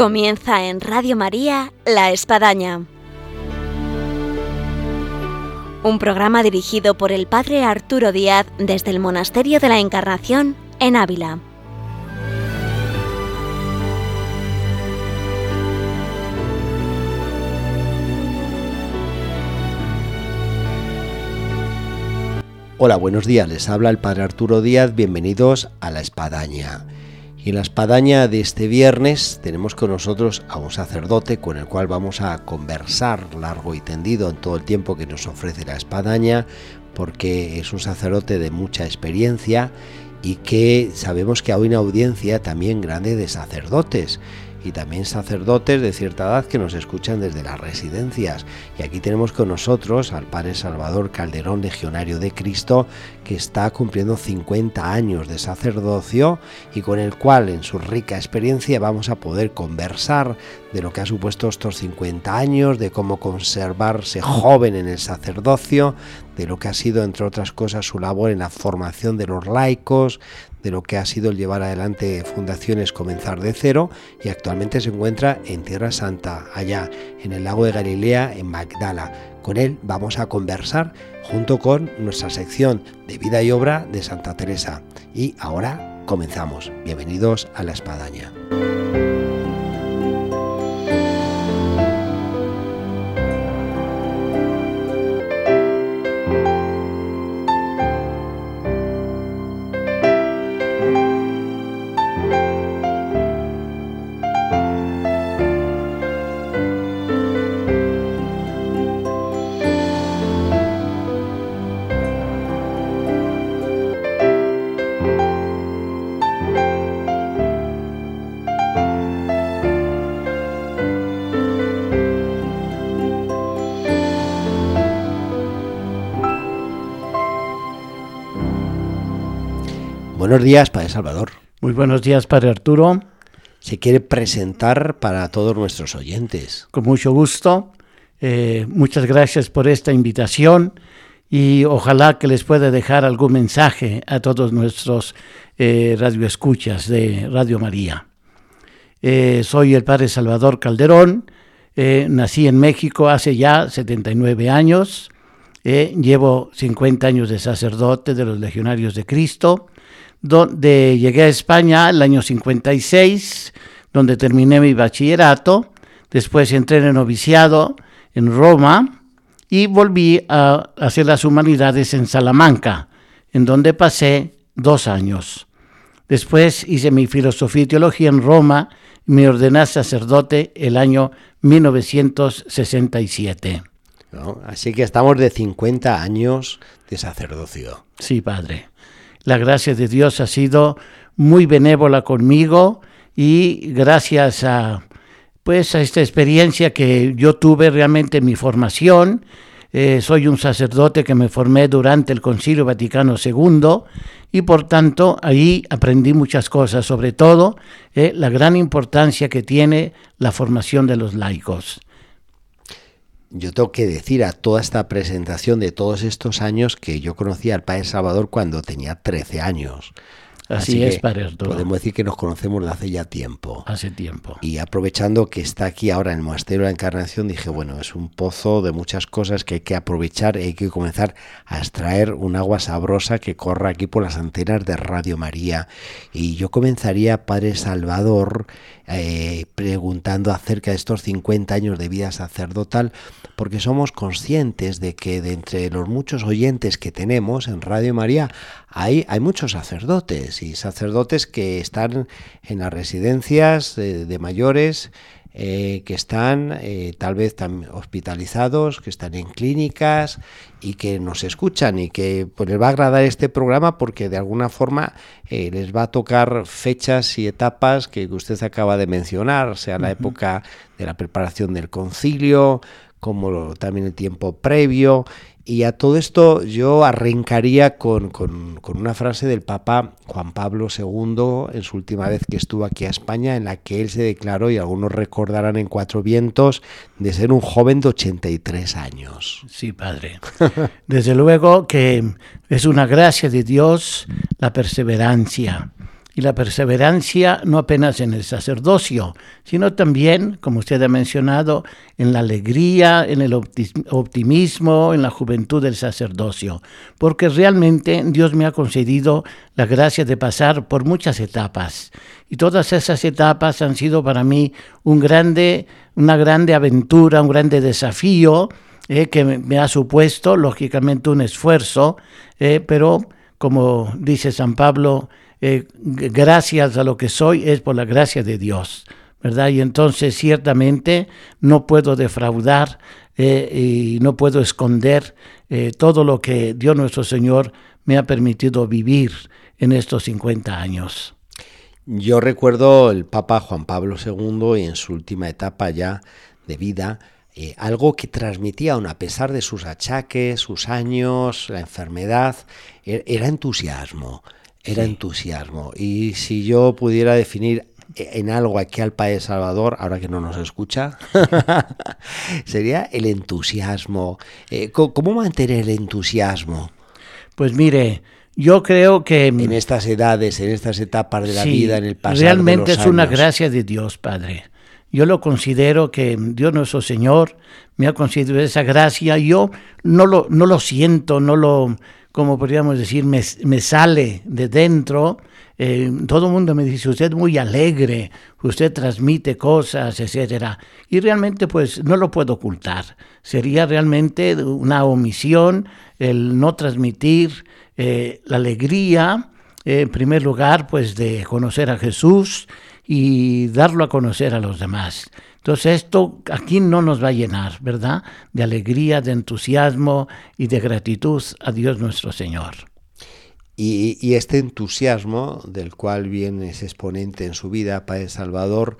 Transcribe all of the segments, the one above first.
Comienza en Radio María La Espadaña. Un programa dirigido por el Padre Arturo Díaz desde el Monasterio de la Encarnación en Ávila. Hola, buenos días. Les habla el Padre Arturo Díaz. Bienvenidos a La Espadaña. Y en la espadaña de este viernes tenemos con nosotros a un sacerdote con el cual vamos a conversar largo y tendido en todo el tiempo que nos ofrece la espadaña, porque es un sacerdote de mucha experiencia y que sabemos que hay una audiencia también grande de sacerdotes y también sacerdotes de cierta edad que nos escuchan desde las residencias. Y aquí tenemos con nosotros al Padre Salvador Calderón, legionario de Cristo, que está cumpliendo 50 años de sacerdocio y con el cual en su rica experiencia vamos a poder conversar de lo que ha supuesto estos 50 años, de cómo conservarse joven en el sacerdocio, de lo que ha sido, entre otras cosas, su labor en la formación de los laicos, de lo que ha sido el llevar adelante fundaciones Comenzar de Cero y actualmente se encuentra en Tierra Santa, allá en el lago de Galilea, en Magdala. Con él vamos a conversar junto con nuestra sección de vida y obra de Santa Teresa. Y ahora comenzamos. Bienvenidos a la Espadaña. Buenos días, Padre Salvador. Muy buenos días, Padre Arturo. Se quiere presentar para todos nuestros oyentes. Con mucho gusto. Eh, muchas gracias por esta invitación y ojalá que les pueda dejar algún mensaje a todos nuestros eh, radioescuchas de Radio María. Eh, soy el Padre Salvador Calderón. nací en México hace ya 79 años. llevo 50 años de sacerdote de los Legionarios de Cristo donde llegué a España el año 56, donde terminé mi bachillerato, después entré en el noviciado en Roma y volví a hacer las humanidades en Salamanca, en donde pasé dos años. Después hice mi filosofía y teología en Roma y me ordené sacerdote el año 1967. Así que estamos de 50 años de sacerdocio. Sí, padre. La gracia de Dios ha sido muy benévola conmigo y gracias a pues a esta experiencia que yo tuve realmente en mi formación, eh, soy un sacerdote que me formé durante el Concilio Vaticano II y por tanto ahí aprendí muchas cosas, sobre todo eh, la gran importancia que tiene la formación de los laicos yo tengo que decir a toda esta presentación de todos estos años que yo conocí al Padre Salvador cuando tenía 13 años. Así, es, Padre Podemos decir que nos conocemos de hace ya tiempo. Hace tiempo. Y aprovechando que está aquí ahora en el Monasterio de la Encarnación, dije, bueno, es un pozo de muchas cosas que hay que aprovechar y hay que comenzar a extraer un agua sabrosa que corra aquí por las antenas de Radio María. Y yo comenzaría, Padre Salvador, eh, preguntando acerca de estos 50 años de vida sacerdotal, porque somos conscientes de que de entre los muchos oyentes que tenemos en Radio María hay, hay muchos sacerdotes y sacerdotes que están en las residencias de mayores eh, que están eh, tal vez hospitalizados, que están en clínicas y que nos escuchan y que pues, les va a agradar este programa porque de alguna forma eh, les va a tocar fechas y etapas que usted acaba de mencionar, sea la época de la preparación del concilio, como también el tiempo previo y a todo esto yo arrancaría con, una frase del Papa Juan Pablo II en su última vez que estuvo aquí a España, en la que él se declaró, y algunos recordarán en Cuatro Vientos, de ser un joven de 83 años. Sí, padre. Desde luego que es una gracia de Dios la perseverancia y la perseverancia no apenas en el sacerdocio, sino también, como usted ha mencionado, en la alegría, en el optimismo, en la juventud del sacerdocio, porque realmente Dios me ha concedido la gracia de pasar por muchas etapas. Y todas esas etapas han sido para mí un grande, una grande aventura, un grande desafío eh, que me ha supuesto, lógicamente, un esfuerzo, eh, pero como dice San Pablo, eh, gracias a lo que soy es por la gracia de Dios, ¿verdad? Y entonces ciertamente no puedo defraudar y no puedo esconder todo lo que Dios nuestro Señor me ha permitido vivir en estos 50 años. Yo recuerdo el Papa Juan Pablo II y en su última etapa ya de vida, eh, algo que transmitía aún a pesar de sus achaques, sus años, la enfermedad, e-, era entusiasmo, era entusiasmo. Y si yo pudiera definir en algo aquí al país Salvador, ahora que no nos escucha, sería el entusiasmo. Eh, ¿Cómo mantener el entusiasmo? Pues mire, yo creo que... En estas edades, en estas etapas de la vida, en el pasado. Realmente es una gracia de Dios, Padre. Yo lo considero que Dios nuestro Señor me ha concedido esa gracia. Yo no lo, no lo siento, no lo, como podríamos decir, me, sale de dentro. Eh, todo el mundo me dice, usted es muy alegre, usted transmite cosas, etcétera. Y realmente, pues, no lo puedo ocultar. Sería realmente una omisión el no transmitir eh, la alegría, en primer lugar, pues, de conocer a Jesús y darlo a conocer a los demás. Entonces esto aquí no nos va a llenar, ¿verdad? De alegría, de entusiasmo y de gratitud a Dios nuestro Señor. Y, este entusiasmo del cual viene ese exponente en su vida, Padre Salvador,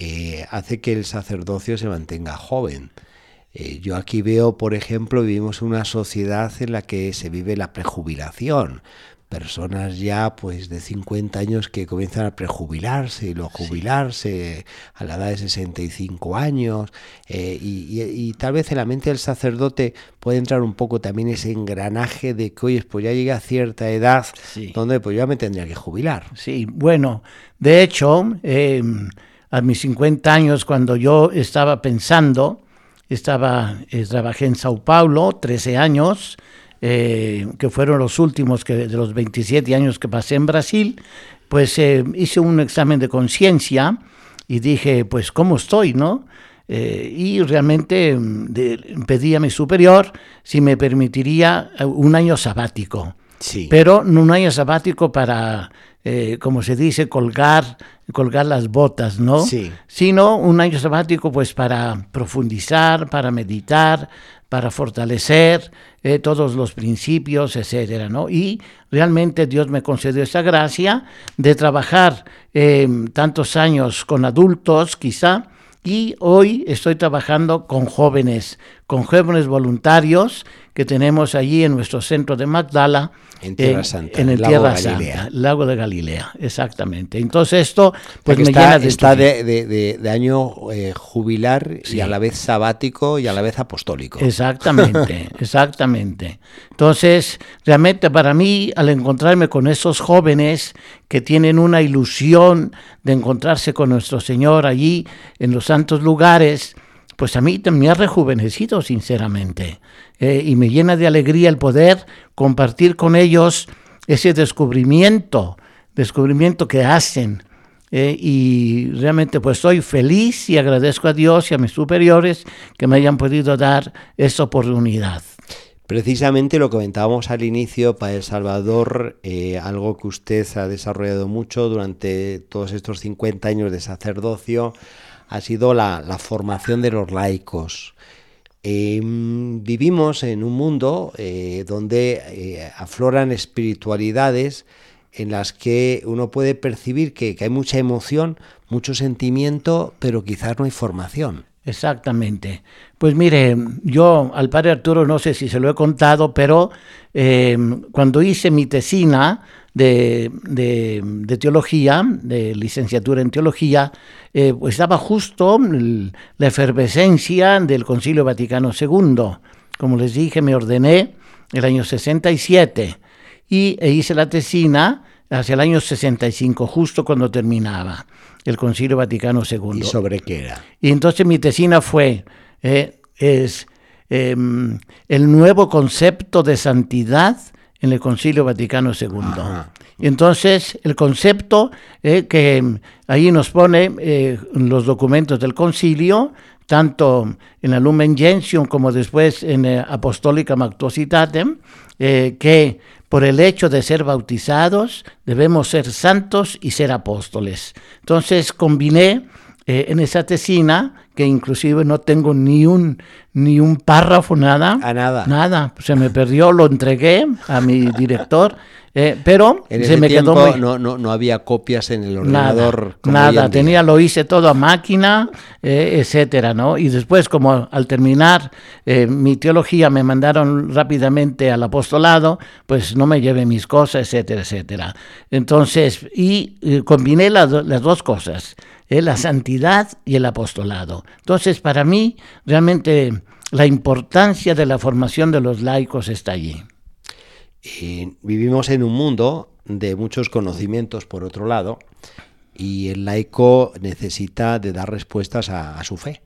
eh, hace que el sacerdocio se mantenga joven. Eh, yo aquí veo, por ejemplo, vivimos en una sociedad en la que se vive la prejubilación personas ya pues de 50 años que comienzan a prejubilarse y luego jubilarse a la edad de 65 años eh, y, tal vez en la mente del sacerdote puede entrar un poco también ese engranaje de que oye pues ya llega a cierta edad donde pues ya me tendría que jubilar sí bueno de hecho em, a mis 50 años cuando yo estaba pensando estaba eh, trabajé en Sao Paulo 13 años eh, que fueron los últimos que, de los 27 años que pasé en Brasil, pues eh, hice un examen de conciencia y dije, pues, ¿cómo estoy, no? Eh, y realmente mm, pedí a mi superior si me permitiría un año sabático. Sí. Pero no un año sabático para, como se dice, colgar, colgar las botas, ¿no? Sí. Sino un año sabático pues para profundizar, para meditar, para fortalecer eh, todos los principios, etcétera, ¿no? Y realmente Dios me concedió esa gracia de trabajar em, tantos años con adultos, quizá, y hoy estoy trabajando con jóvenes, con jóvenes voluntarios que tenemos allí en nuestro centro de Magdala. En Tierra Santa. En el Tierra Santa, lago de Galilea, exactamente. Entonces esto pues me está, llena de... Está de, año eh, jubilar y a la vez sabático y a la vez apostólico. Exactamente, exactamente. Entonces, realmente para mí, al encontrarme con esos jóvenes que tienen una ilusión de encontrarse con nuestro Señor allí en los santos lugares, pues a mí me ha rejuvenecido sinceramente eh, y me llena de alegría el poder compartir con ellos ese descubrimiento, descubrimiento que hacen. Eh, y realmente pues soy feliz y agradezco a Dios y a mis superiores que me hayan podido dar esa oportunidad. Precisamente lo comentábamos al inicio, para El Salvador, eh, algo que usted ha desarrollado mucho durante todos estos 50 años de sacerdocio, ha sido la, formación de los laicos. Em, vivimos en un mundo eh, donde eh, afloran espiritualidades en las que uno puede percibir que, hay mucha emoción, mucho sentimiento, pero quizás no hay formación. Exactamente. Pues mire, yo al padre Arturo no sé si se lo he contado, pero em, cuando hice mi tesina, de, teología, de licenciatura en teología, eh, pues estaba justo la efervescencia del Concilio Vaticano II. Como les dije, me ordené el año 67 y e hice la tesina hacia el año 65, justo cuando terminaba el Concilio Vaticano II. ¿Y sobre qué era? Y entonces mi tesina fue, eh, es em, el nuevo concepto de santidad en el Concilio Vaticano II. Y entonces el concepto eh, que ahí nos pone eh, los documentos del concilio, tanto en la Lumen Gentium como después en Apostólica Mactuositatem, que por el hecho de ser bautizados, debemos ser santos y ser apóstoles. Entonces combiné eh, en esa tesina, que inclusive no tengo ni un, ni un párrafo, nada. A nada. Nada, se me perdió, lo entregué a mi director eh, pero en se me tiempo quedó no, no, no, había copias en el ordenador. Nada, nada. tenía, lo hice todo a máquina, eh, etcétera, ¿no? Y después, como al terminar eh, mi teología me mandaron rápidamente al apostolado, pues no me llevé mis cosas, etcétera, etcétera. Entonces, y combiné las, las dos cosas, la santidad y el apostolado. Entonces, para mí, realmente la importancia de la formación de los laicos está allí vivimos en un mundo de muchos conocimientos, por otro lado, y el laico necesita de dar respuestas a, su fe.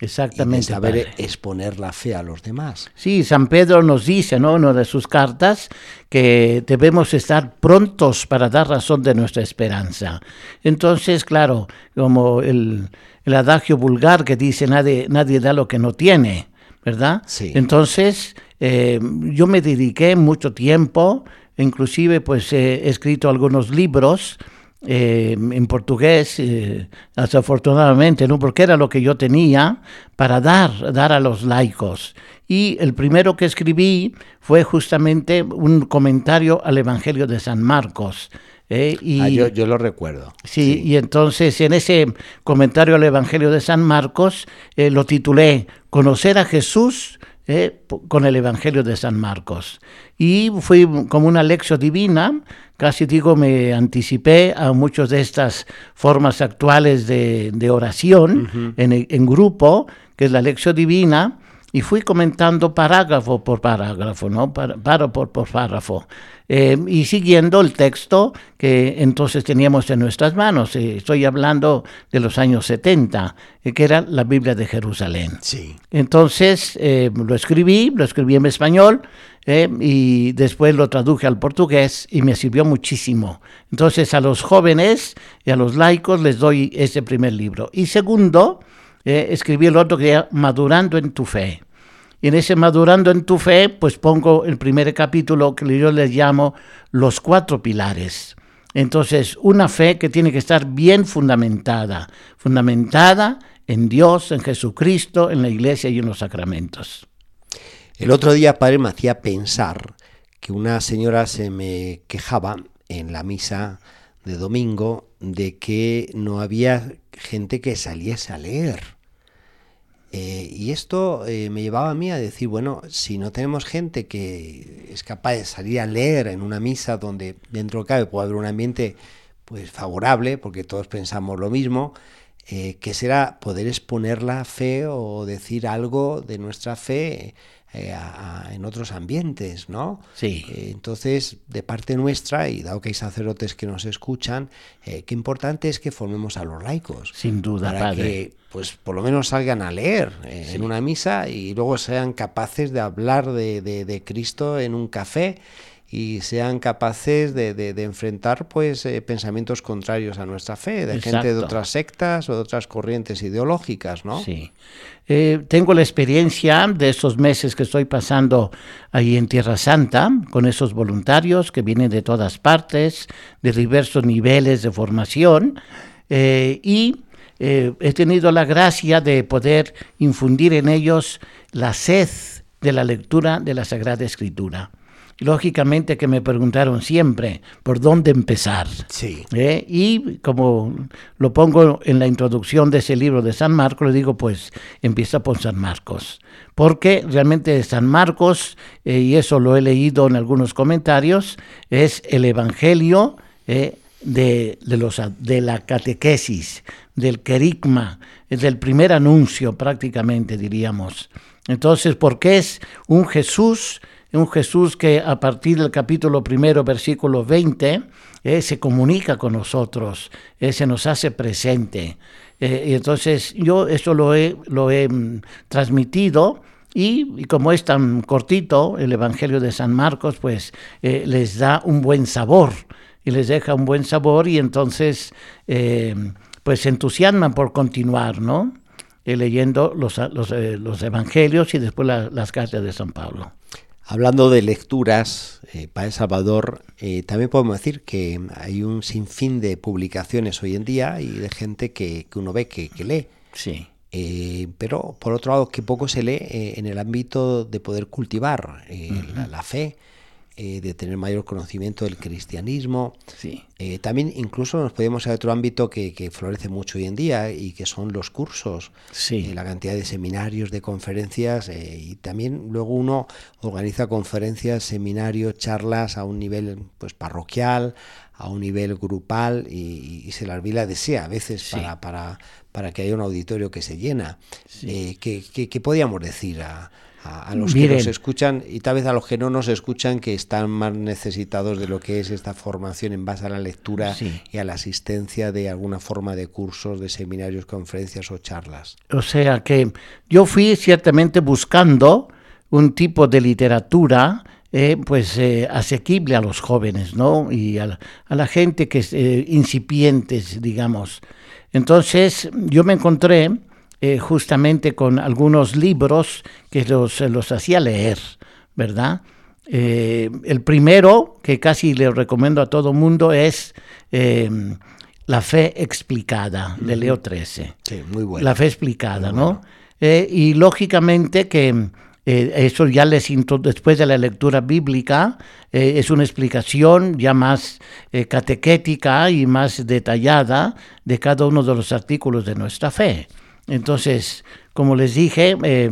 Exactamente. Y saber exponer la fe a los demás. Sí, San Pedro nos dice, ¿no? En una de sus cartas, que debemos estar prontos para dar razón de nuestra esperanza. Entonces, claro, como el, adagio vulgar que dice nadie, nadie da lo que no tiene, ¿verdad? Sí. Entonces, eh, yo me dediqué mucho tiempo, inclusive pues he escrito algunos libros eh, en portugués, eh, desafortunadamente, ¿no? porque era lo que yo tenía para dar, dar a los laicos. Y el primero que escribí fue justamente un comentario al Evangelio de San Marcos. y, ah, yo, yo, lo recuerdo. Sí, y entonces en ese comentario al Evangelio de San Marcos lo titulé Conocer a Jesús eh, con el Evangelio de San Marcos. Y fui como una lección divina, casi digo, me anticipé a muchas de estas formas actuales de, oración en, en, grupo, que es la lección divina, y fui comentando parágrafo por parágrafo, ¿no? Párrafo por, por párrafo. Eh, y siguiendo el texto que entonces teníamos en nuestras manos. Eh, estoy hablando de los años 70, eh, que era la Biblia de Jerusalén. Sí. Entonces lo escribí, lo escribí en español y después lo traduje al portugués y me sirvió muchísimo. Entonces a los jóvenes y a los laicos les doy ese primer libro. Y segundo, escribí el otro que era Madurando en tu fe. Y en ese Madurando en tu fe, pues pongo el primer capítulo que yo les llamo los cuatro pilares. Entonces, una fe que tiene que estar bien fundamentada, fundamentada en Dios, en Jesucristo, en la iglesia y en los sacramentos. El otro día, padre, me hacía pensar que una señora se me quejaba en la misa de domingo de que no había gente que saliese a leer. Eh, y esto eh, me llevaba a mí a decir, bueno, si no tenemos gente que es capaz de salir a leer en una misa donde dentro de cabe puede haber un ambiente pues favorable, porque todos pensamos lo mismo, eh, que será poder exponer la fe o decir algo de nuestra fe en otros ambientes, ¿no? Sí. entonces, de parte nuestra, y dado que hay sacerdotes que nos escuchan, qué importante es que formemos a los laicos. Sin duda, para Que, pues por lo menos salgan a leer eh, en una misa y luego sean capaces de hablar de, Cristo en un café y sean capaces de, enfrentar pues eh, pensamientos contrarios a nuestra fe, de gente de otras sectas o de otras corrientes ideológicas, ¿no? Sí. Eh, tengo la experiencia de esos meses que estoy pasando ahí en Tierra Santa, con esos voluntarios que vienen de todas partes, de diversos niveles de formación, y eh, he tenido la gracia de poder infundir en ellos la sed de la lectura de la Sagrada Escritura. Lógicamente que me preguntaron siempre por dónde empezar. Sí. ¿Eh? Y como lo pongo en la introducción de ese libro de San Marcos, le digo, pues empieza por San Marcos. Porque realmente San Marcos, eh, y eso lo he leído en algunos comentarios, es el Evangelio de, los, de la catequesis, del querigma, es del primer anuncio prácticamente, diríamos. Entonces, porque es un Jesús un Jesús que a partir del capítulo primero, versículo 20, eh, se comunica con nosotros, eh, se nos hace presente. Eh, y entonces yo eso lo he, lo he mm, transmitido y, como es tan cortito el Evangelio de San Marcos, pues les da un buen sabor y les deja un buen sabor y entonces pues se entusiasman por continuar, ¿no? leyendo los, los, evangelios y después las cartas de San Pablo. Hablando de lecturas, eh, para El Salvador, eh, también podemos decir que hay un sinfín de publicaciones hoy en día y de gente que, uno ve que, lee. Sí. Eh, pero por otro lado, que poco se lee en el ámbito de poder cultivar la, fe eh, de tener mayor conocimiento del cristianismo. Sí. Eh, también incluso nos podemos ir a otro ámbito que, florece mucho hoy en día y que son los cursos, sí. Eh, la cantidad de seminarios, de conferencias y también luego uno organiza conferencias, seminarios, charlas a un nivel pues parroquial, a un nivel grupal y, se la vida desea a veces para, para, para que haya un auditorio que se llena. ¿qué, qué, podíamos decir a, a, los que nos escuchan y tal vez a los que no nos escuchan que están más necesitados de lo que es esta formación en base a la lectura y a la asistencia de alguna forma de cursos, de seminarios, conferencias o charlas. O sea que yo fui ciertamente buscando un tipo de literatura eh, pues eh, asequible a los jóvenes, ¿no? Y a la, gente que es eh, incipientes, digamos. Entonces yo me encontré eh, justamente con algunos libros que los, los hacía leer, ¿verdad? Eh, el primero, que casi le recomiendo a todo mundo, es eh, La fe explicada, de Leo XIII. Sí, muy bueno. La fe explicada, ¿no? y lógicamente que eso ya les después de la lectura bíblica es una explicación ya más catequética y más detallada de cada uno de los artículos de nuestra fe. Entonces, como les dije, eh,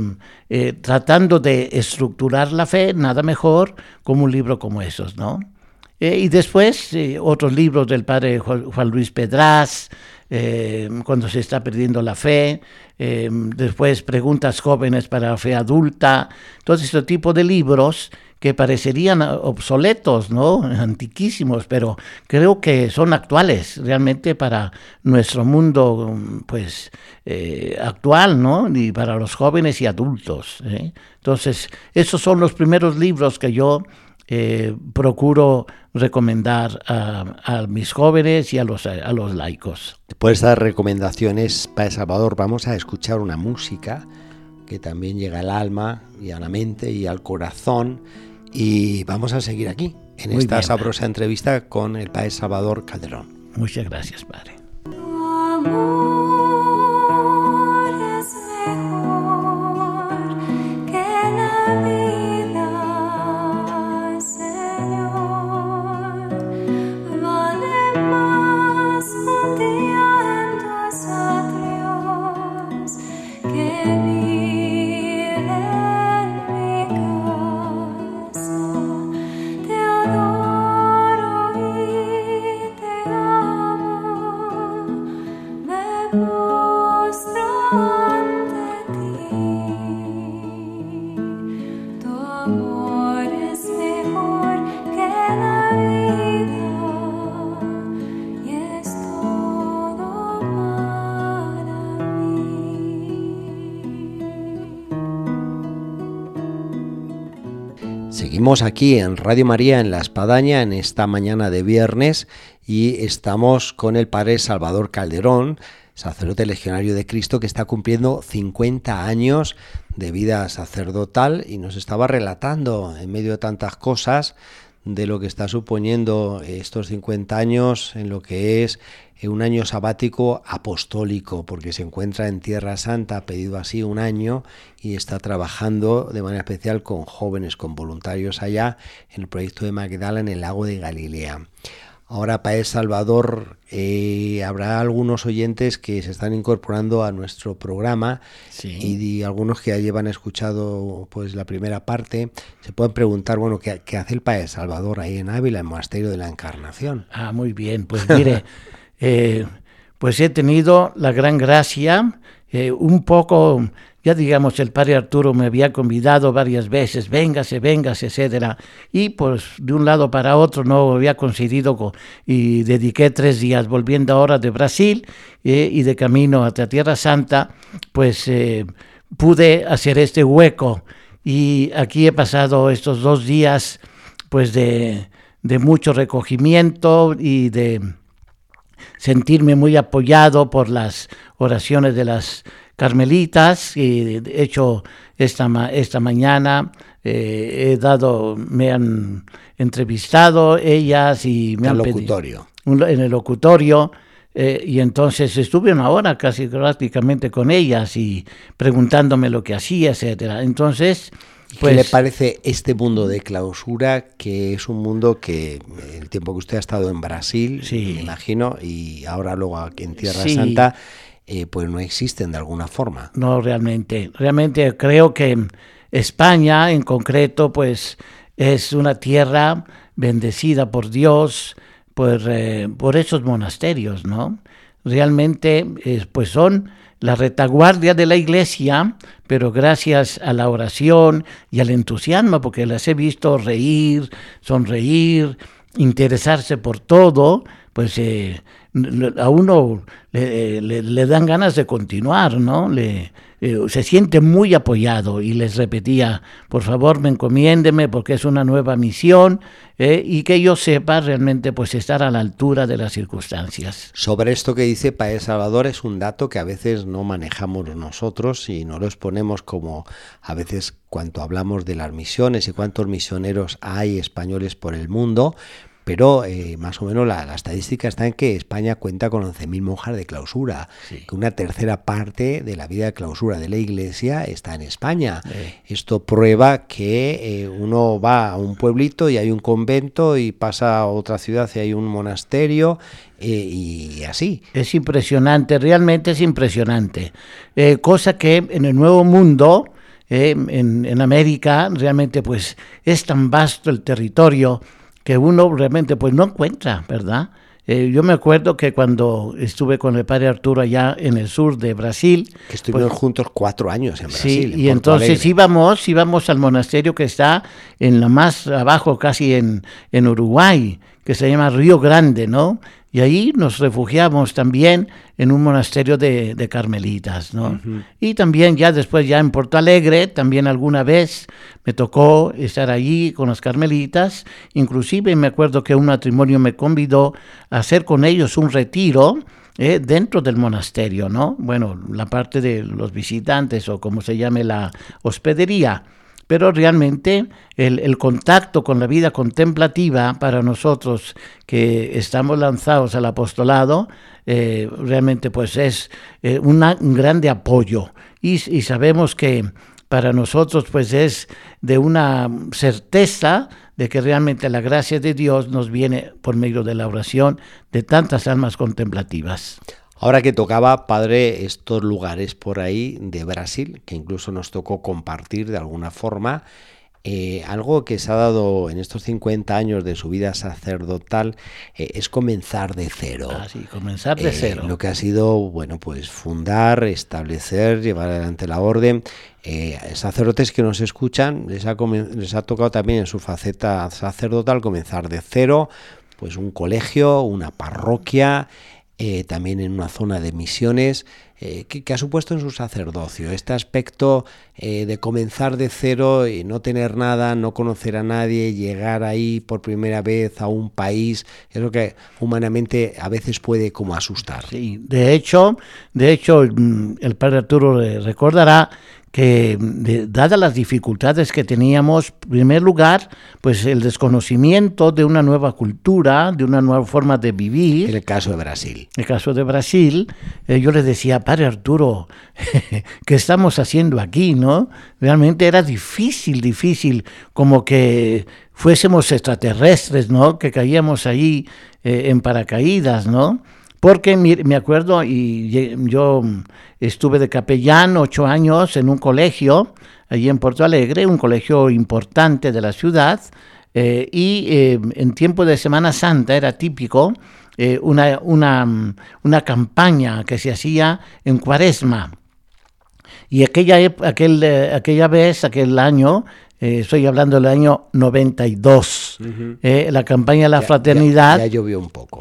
eh, tratando de estructurar la fe, nada mejor como un libro como esos, ¿no? Eh, y después otros libros del padre Juan Luis Pedraz, cuando se está perdiendo la fe, después preguntas jóvenes para la fe adulta, todo este tipo de libros que parecerían obsoletos, ¿no? Antiquísimos, pero creo que son actuales realmente para nuestro mundo, pues, eh, actual, ¿no? Y para los jóvenes y adultos. ¿eh? Entonces, esos son los primeros libros que yo eh, procuro recomendar a, mis jóvenes y a los, a los laicos. Después de estas recomendaciones para El Salvador, vamos a escuchar una música que también llega al alma y a la mente y al corazón y vamos a seguir aquí, en esta sabrosa entrevista con el Padre Salvador Calderón. Muchas gracias, Padre. Aquí en Radio María en La Espadaña en esta mañana de viernes y estamos con el padre Salvador Calderón, sacerdote legionario de Cristo que está cumpliendo 50 años de vida sacerdotal y nos estaba relatando en medio de tantas cosas de lo que está suponiendo estos 50 años en lo que es un año sabático apostólico, porque se encuentra en Tierra Santa, ha pedido así un año y está trabajando de manera especial con jóvenes, con voluntarios allá en el proyecto de Magdala en el lago de Galilea. Ahora para El Salvador eh, habrá algunos oyentes que se están incorporando a nuestro programa y, algunos que ya llevan escuchado pues la primera parte se pueden preguntar bueno qué, hace el País Salvador ahí en Ávila, el monasterio de la Encarnación. Ah, muy bien, pues mire, eh, pues he tenido la gran gracia, eh, un poco ya digamos, el padre Arturo me había convidado varias veces, véngase, véngase, etcétera, y pues de un lado para otro no había coincidido y dediqué tres días volviendo ahora de Brasil eh, y de camino hacia Tierra Santa, pues eh, pude hacer este hueco. Y aquí he pasado estos dos días pues de, de mucho recogimiento y de sentirme muy apoyado por las oraciones de las carmelitas y de hecho esta, esta mañana eh, he dado, me han entrevistado ellas y me han locutorio. Pedido, en el locutorio. Eh, y entonces estuve una hora casi prácticamente con ellas y preguntándome lo que hacía, etcétera. Entonces, pues, ¿Qué le parece este mundo de clausura, que es un mundo que el tiempo que usted ha estado en Brasil, me imagino, y ahora luego aquí en Tierra Santa, eh, pues no existen de alguna forma? No, realmente. Realmente creo que España en concreto, pues es una tierra bendecida por Dios, por, eh, por esos monasterios, ¿no? Realmente, eh, pues son la retaguardia de la iglesia, pero gracias a la oración y al entusiasmo, porque las he visto reír, sonreír, interesarse por todo, pues a uno le, dan ganas de continuar, ¿no? Eh, se siente muy apoyado y les repetía, por favor me encomiéndeme porque es una nueva misión eh, y que yo sepa realmente pues estar a la altura de las circunstancias. Sobre esto que dice Padre Salvador es un dato que a veces no manejamos nosotros y no lo exponemos como a veces cuando hablamos de las misiones y cuántos misioneros hay españoles por el mundo, pero eh, más o menos la, estadística está en que España cuenta con 11.000 monjas de clausura, que una tercera parte de la vida de clausura de la Iglesia está en España. Esto prueba que eh, uno va a un pueblito y hay un convento y pasa a otra ciudad y hay un monasterio eh, y así. Es impresionante, realmente es impresionante. cosa que en el Nuevo Mundo... en, en América realmente pues es tan vasto el territorio que uno realmente pues no encuentra, ¿verdad? Eh, yo me acuerdo que cuando estuve con el padre Arturo allá en el sur de Brasil. Que estuvimos pues, juntos cuatro años en Brasil. Sí, y entonces íbamos, íbamos al monasterio que está en la más abajo, casi en, en Uruguay, que se llama Río Grande, ¿no? Y ahí nos refugiamos también en un monasterio de, carmelitas, ¿no? Y también ya después, ya en Porto Alegre, también alguna vez me tocó estar allí con las carmelitas. Inclusive me acuerdo que un matrimonio me convidó a hacer con ellos un retiro eh, dentro del monasterio, ¿no? Bueno, la parte de los visitantes o como se llame la hospedería pero realmente el, contacto con la vida contemplativa para nosotros que estamos lanzados al apostolado, eh, realmente pues es eh, un grande apoyo y, sabemos que para nosotros pues es de una certeza de que realmente la gracia de Dios nos viene por medio de la oración de tantas almas contemplativas. Ahora que tocaba, padre, estos lugares por ahí de Brasil, que incluso nos tocó compartir de alguna forma, eh, algo que se ha dado en estos 50 años de su vida sacerdotal eh, es comenzar de cero. Ah, sí, comenzar de eh, cero. Lo que ha sido, bueno, pues fundar, establecer, llevar adelante la orden. sacerdotes que nos escuchan, les ha, les ha tocado también en su faceta sacerdotal comenzar de cero, pues un colegio, una parroquia. Eh, también en una zona de misiones. Eh, ¿qué, ha supuesto en su sacerdocio? Este aspecto eh, de comenzar de cero y no tener nada, no conocer a nadie, llegar ahí por primera vez a un país, es lo que humanamente a veces puede como asustar. Sí, de hecho, de hecho mm, el padre Arturo recordará que dadas las dificultades que teníamos, en primer lugar, pues el desconocimiento de una nueva cultura, de una nueva forma de vivir. En el caso de Brasil. El caso de Brasil, eh, yo le decía, padre Arturo, ¿qué estamos haciendo aquí? ¿no? Realmente era difícil, difícil, como que fuésemos extraterrestres, ¿no? Que caíamos ahí eh, en paracaídas, ¿no? Porque me acuerdo, y yo estuve de capellán ocho años en un colegio, allí en Porto Alegre, un colegio importante de la ciudad, eh, y eh, en tiempo de Semana Santa era típico eh, una, una, una campaña que se hacía en cuaresma. Y aquella, aquel, eh, aquella vez, aquel año, eh, estoy hablando del año 92, eh, la campaña de la fraternidad. Ya, llovió un poco.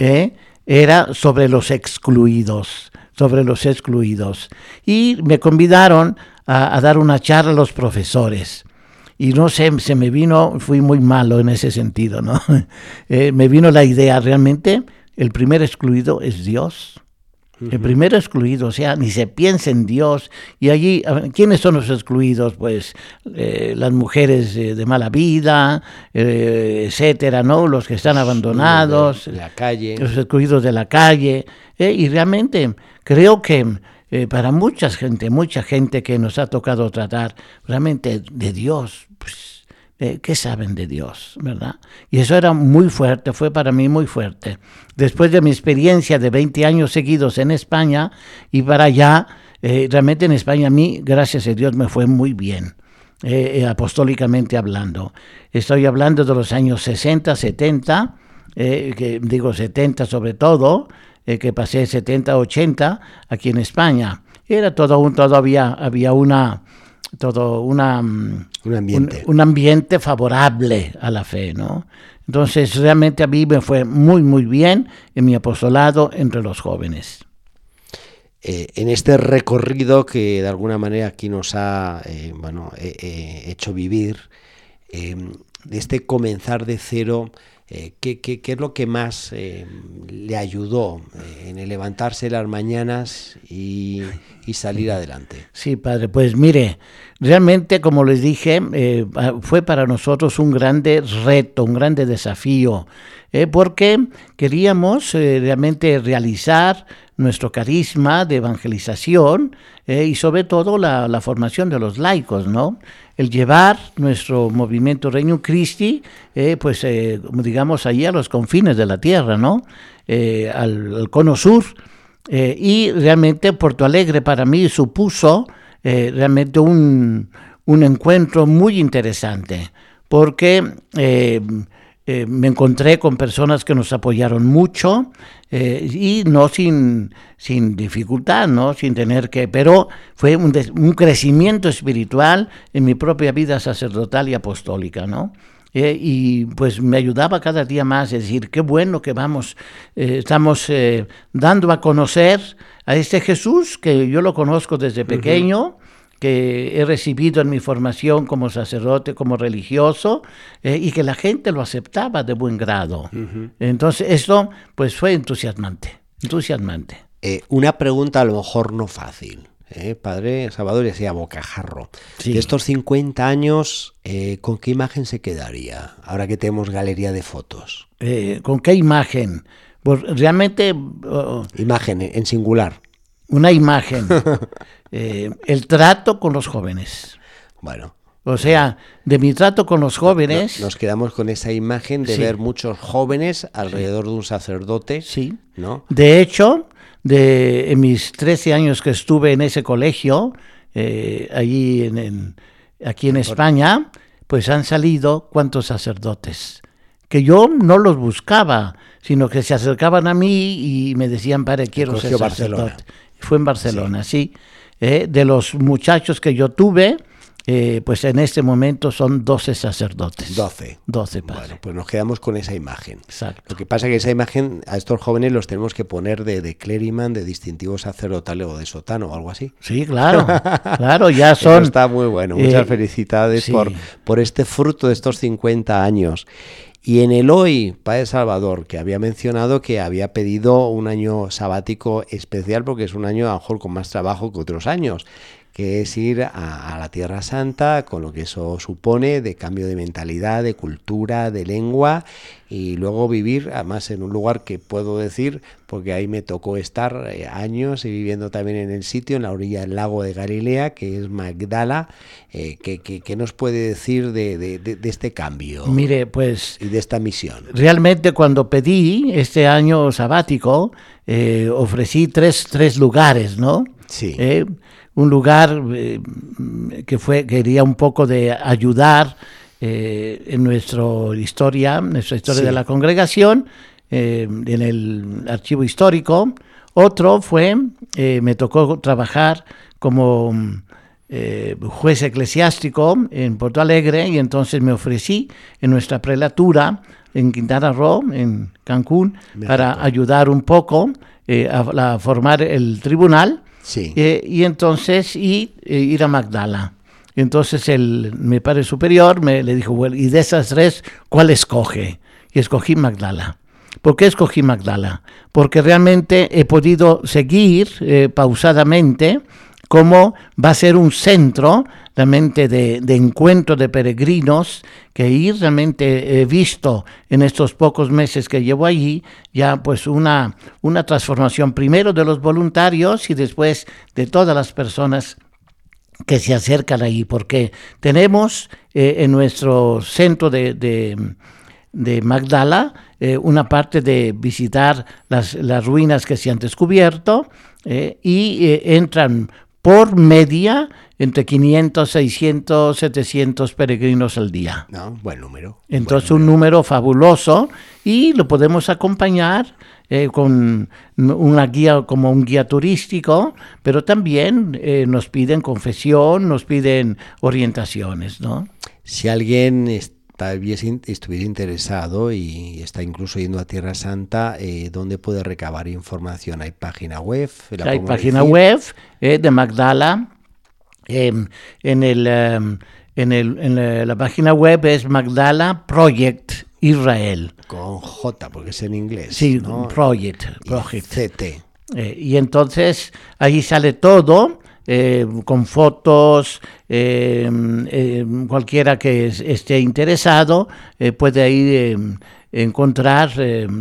Era sobre los excluidos, sobre los excluidos. Y me convidaron a, dar una charla a los profesores y no sé, se me vino, fui muy malo en ese sentido, ¿no? Eh, me vino la idea, realmente el primer excluido es Dios. El primer excluido, o sea, ni se piensa en Dios. Y allí, ¿quiénes son los excluidos? Pues eh, las mujeres de mala vida, eh, etcétera, ¿no? Los que están abandonados. la calle. Los excluidos de la calle. y realmente creo que eh, para mucha gente, mucha gente que nos ha tocado tratar realmente de Dios, pues, eh, ¿qué saben de Dios? ¿Verdad? Y eso era muy fuerte, fue para mí muy fuerte. Después de mi experiencia de 20 años seguidos en España y para allá, eh, realmente en España a mí, gracias a Dios, me fue muy bien. apostólicamente hablando. Estoy hablando de los años 60, 70, que digo 70 sobre todo, eh, que pasé 70, 80 aquí en España. Era todo un, todavía había una, todo una, mm, un ambiente. Un, ambiente favorable a la fe, ¿no? Entonces, realmente a mí me fue muy, muy bien en mi apostolado entre los jóvenes. Eh, en este recorrido que de alguna manera aquí nos ha eh, bueno, hecho vivir, de este comenzar de cero, eh, ¿qué, es lo que más eh, le ayudó eh, en levantarse las mañanas y, salir adelante? Sí, padre, pues mire, realmente como les dije, fue para nosotros un grande reto, un grande desafío, porque queríamos realmente realizar nuestro carisma de evangelización y sobre todo la, la formación de los laicos, ¿no? El llevar nuestro movimiento Reino Christi, eh, pues, eh, digamos, allí a los confines de la tierra, ¿no? Eh, al, cono sur. y realmente Puerto Alegre para mí supuso realmente un, un, encuentro muy interesante, porque eh, me encontré con personas que nos apoyaron mucho eh, y no sin, sin dificultad, ¿no? sin tener que, pero fue un, un crecimiento espiritual en mi propia vida sacerdotal y apostólica, ¿no? Eh, y pues me ayudaba cada día más, es decir, qué bueno que vamos, estamos dando a conocer a este Jesús que yo lo conozco desde pequeño, que he recibido en mi formación como sacerdote, como religioso, eh, y que la gente lo aceptaba de buen grado. Entonces, eso pues fue entusiasmante, entusiasmante. Eh, una pregunta a lo mejor no fácil. ¿eh? Padre Salvador decía bocajarro. De estos 50 años, ¿con qué imagen se quedaría? Ahora que tenemos galería de fotos. ¿Con qué imagen? Pues realmente... imagen en singular una imagen, eh, el trato con los jóvenes. Bueno. O sea, de mi trato con los jóvenes. Nos quedamos con esa imagen de ver muchos jóvenes alrededor de un sacerdote. Sí. ¿no? De hecho, de, en mis 13 años que estuve en ese colegio, eh, allí en, aquí en España, pues han salido cuantos sacerdotes. Que yo no los buscaba, sino que se acercaban a mí y me decían, padre, quiero ser sacerdote fue en Barcelona, sí. Eh, de los muchachos que yo tuve, eh, pues en este momento son 12 sacerdotes. 12. 12 padres. Bueno, pues nos quedamos con esa imagen. Exacto. Lo que pasa es que esa imagen a estos jóvenes los tenemos que poner de, de clériman, de distintivo sacerdotal o de sotano o algo así. Sí, claro. claro, ya son. está muy bueno. Muchas eh, felicidades por, por este fruto de estos 50 años. Y en el hoy, Padre Salvador, que había mencionado que había pedido un año sabático especial porque es un año a lo mejor con más trabajo que otros años que es ir a, la Tierra Santa, con lo que eso supone de cambio de mentalidad, de cultura, de lengua, y luego vivir, además en un lugar que puedo decir, porque ahí me tocó estar eh, años y viviendo también en el sitio, en la orilla del lago de Galilea, que es Magdala, eh, que, nos puede decir de, este cambio? Mire, pues... Y de esta misión. Realmente cuando pedí este año sabático, eh, ofrecí tres, tres lugares, ¿no? Sí un lugar eh, que fue quería un poco de ayudar eh, en nuestra historia, nuestra historia de la congregación, eh, en el archivo histórico. Otro fue, me tocó trabajar como eh, juez eclesiástico en Porto Alegre y entonces me ofrecí en nuestra prelatura en Quintana Roo, en Cancún, para ayudar un poco eh, a, formar el tribunal. Sí. Eh, y entonces y, ir a Magdala. Entonces el, mi padre superior me le dijo, bueno, y de esas tres, ¿cuál escoge? Y escogí Magdala. ¿Por qué escogí Magdala? Porque realmente he podido seguir pausadamente cómo va a ser un centro realmente de, encuentro de peregrinos que ir realmente he visto en estos pocos meses que llevo allí ya pues una, una transformación primero de los voluntarios y después de todas las personas que se acercan allí, porque tenemos eh, en nuestro centro de, de, Magdala eh, una parte de visitar las, las, ruinas que se han descubierto eh, y entran por media entre 500, 600, 700 peregrinos al día. No, buen número. Entonces un número fabuloso y lo podemos acompañar eh, con una guía como un guía turístico, pero también eh, nos piden confesión, nos piden orientaciones, ¿no? Si alguien estuviera interesado y está incluso yendo a Tierra Santa, eh, ¿dónde puede recabar información? ¿Hay página web? Hay página web eh, de Magdala. Em, en, el, em, en, el, en la, página web es Magdala Project Israel. Con J, porque es en inglés. Sí, Project. project. CT. Eh, y entonces ahí sale todo eh, con fotos, eh, eh, cualquiera que esté interesado puede ahí encontrar,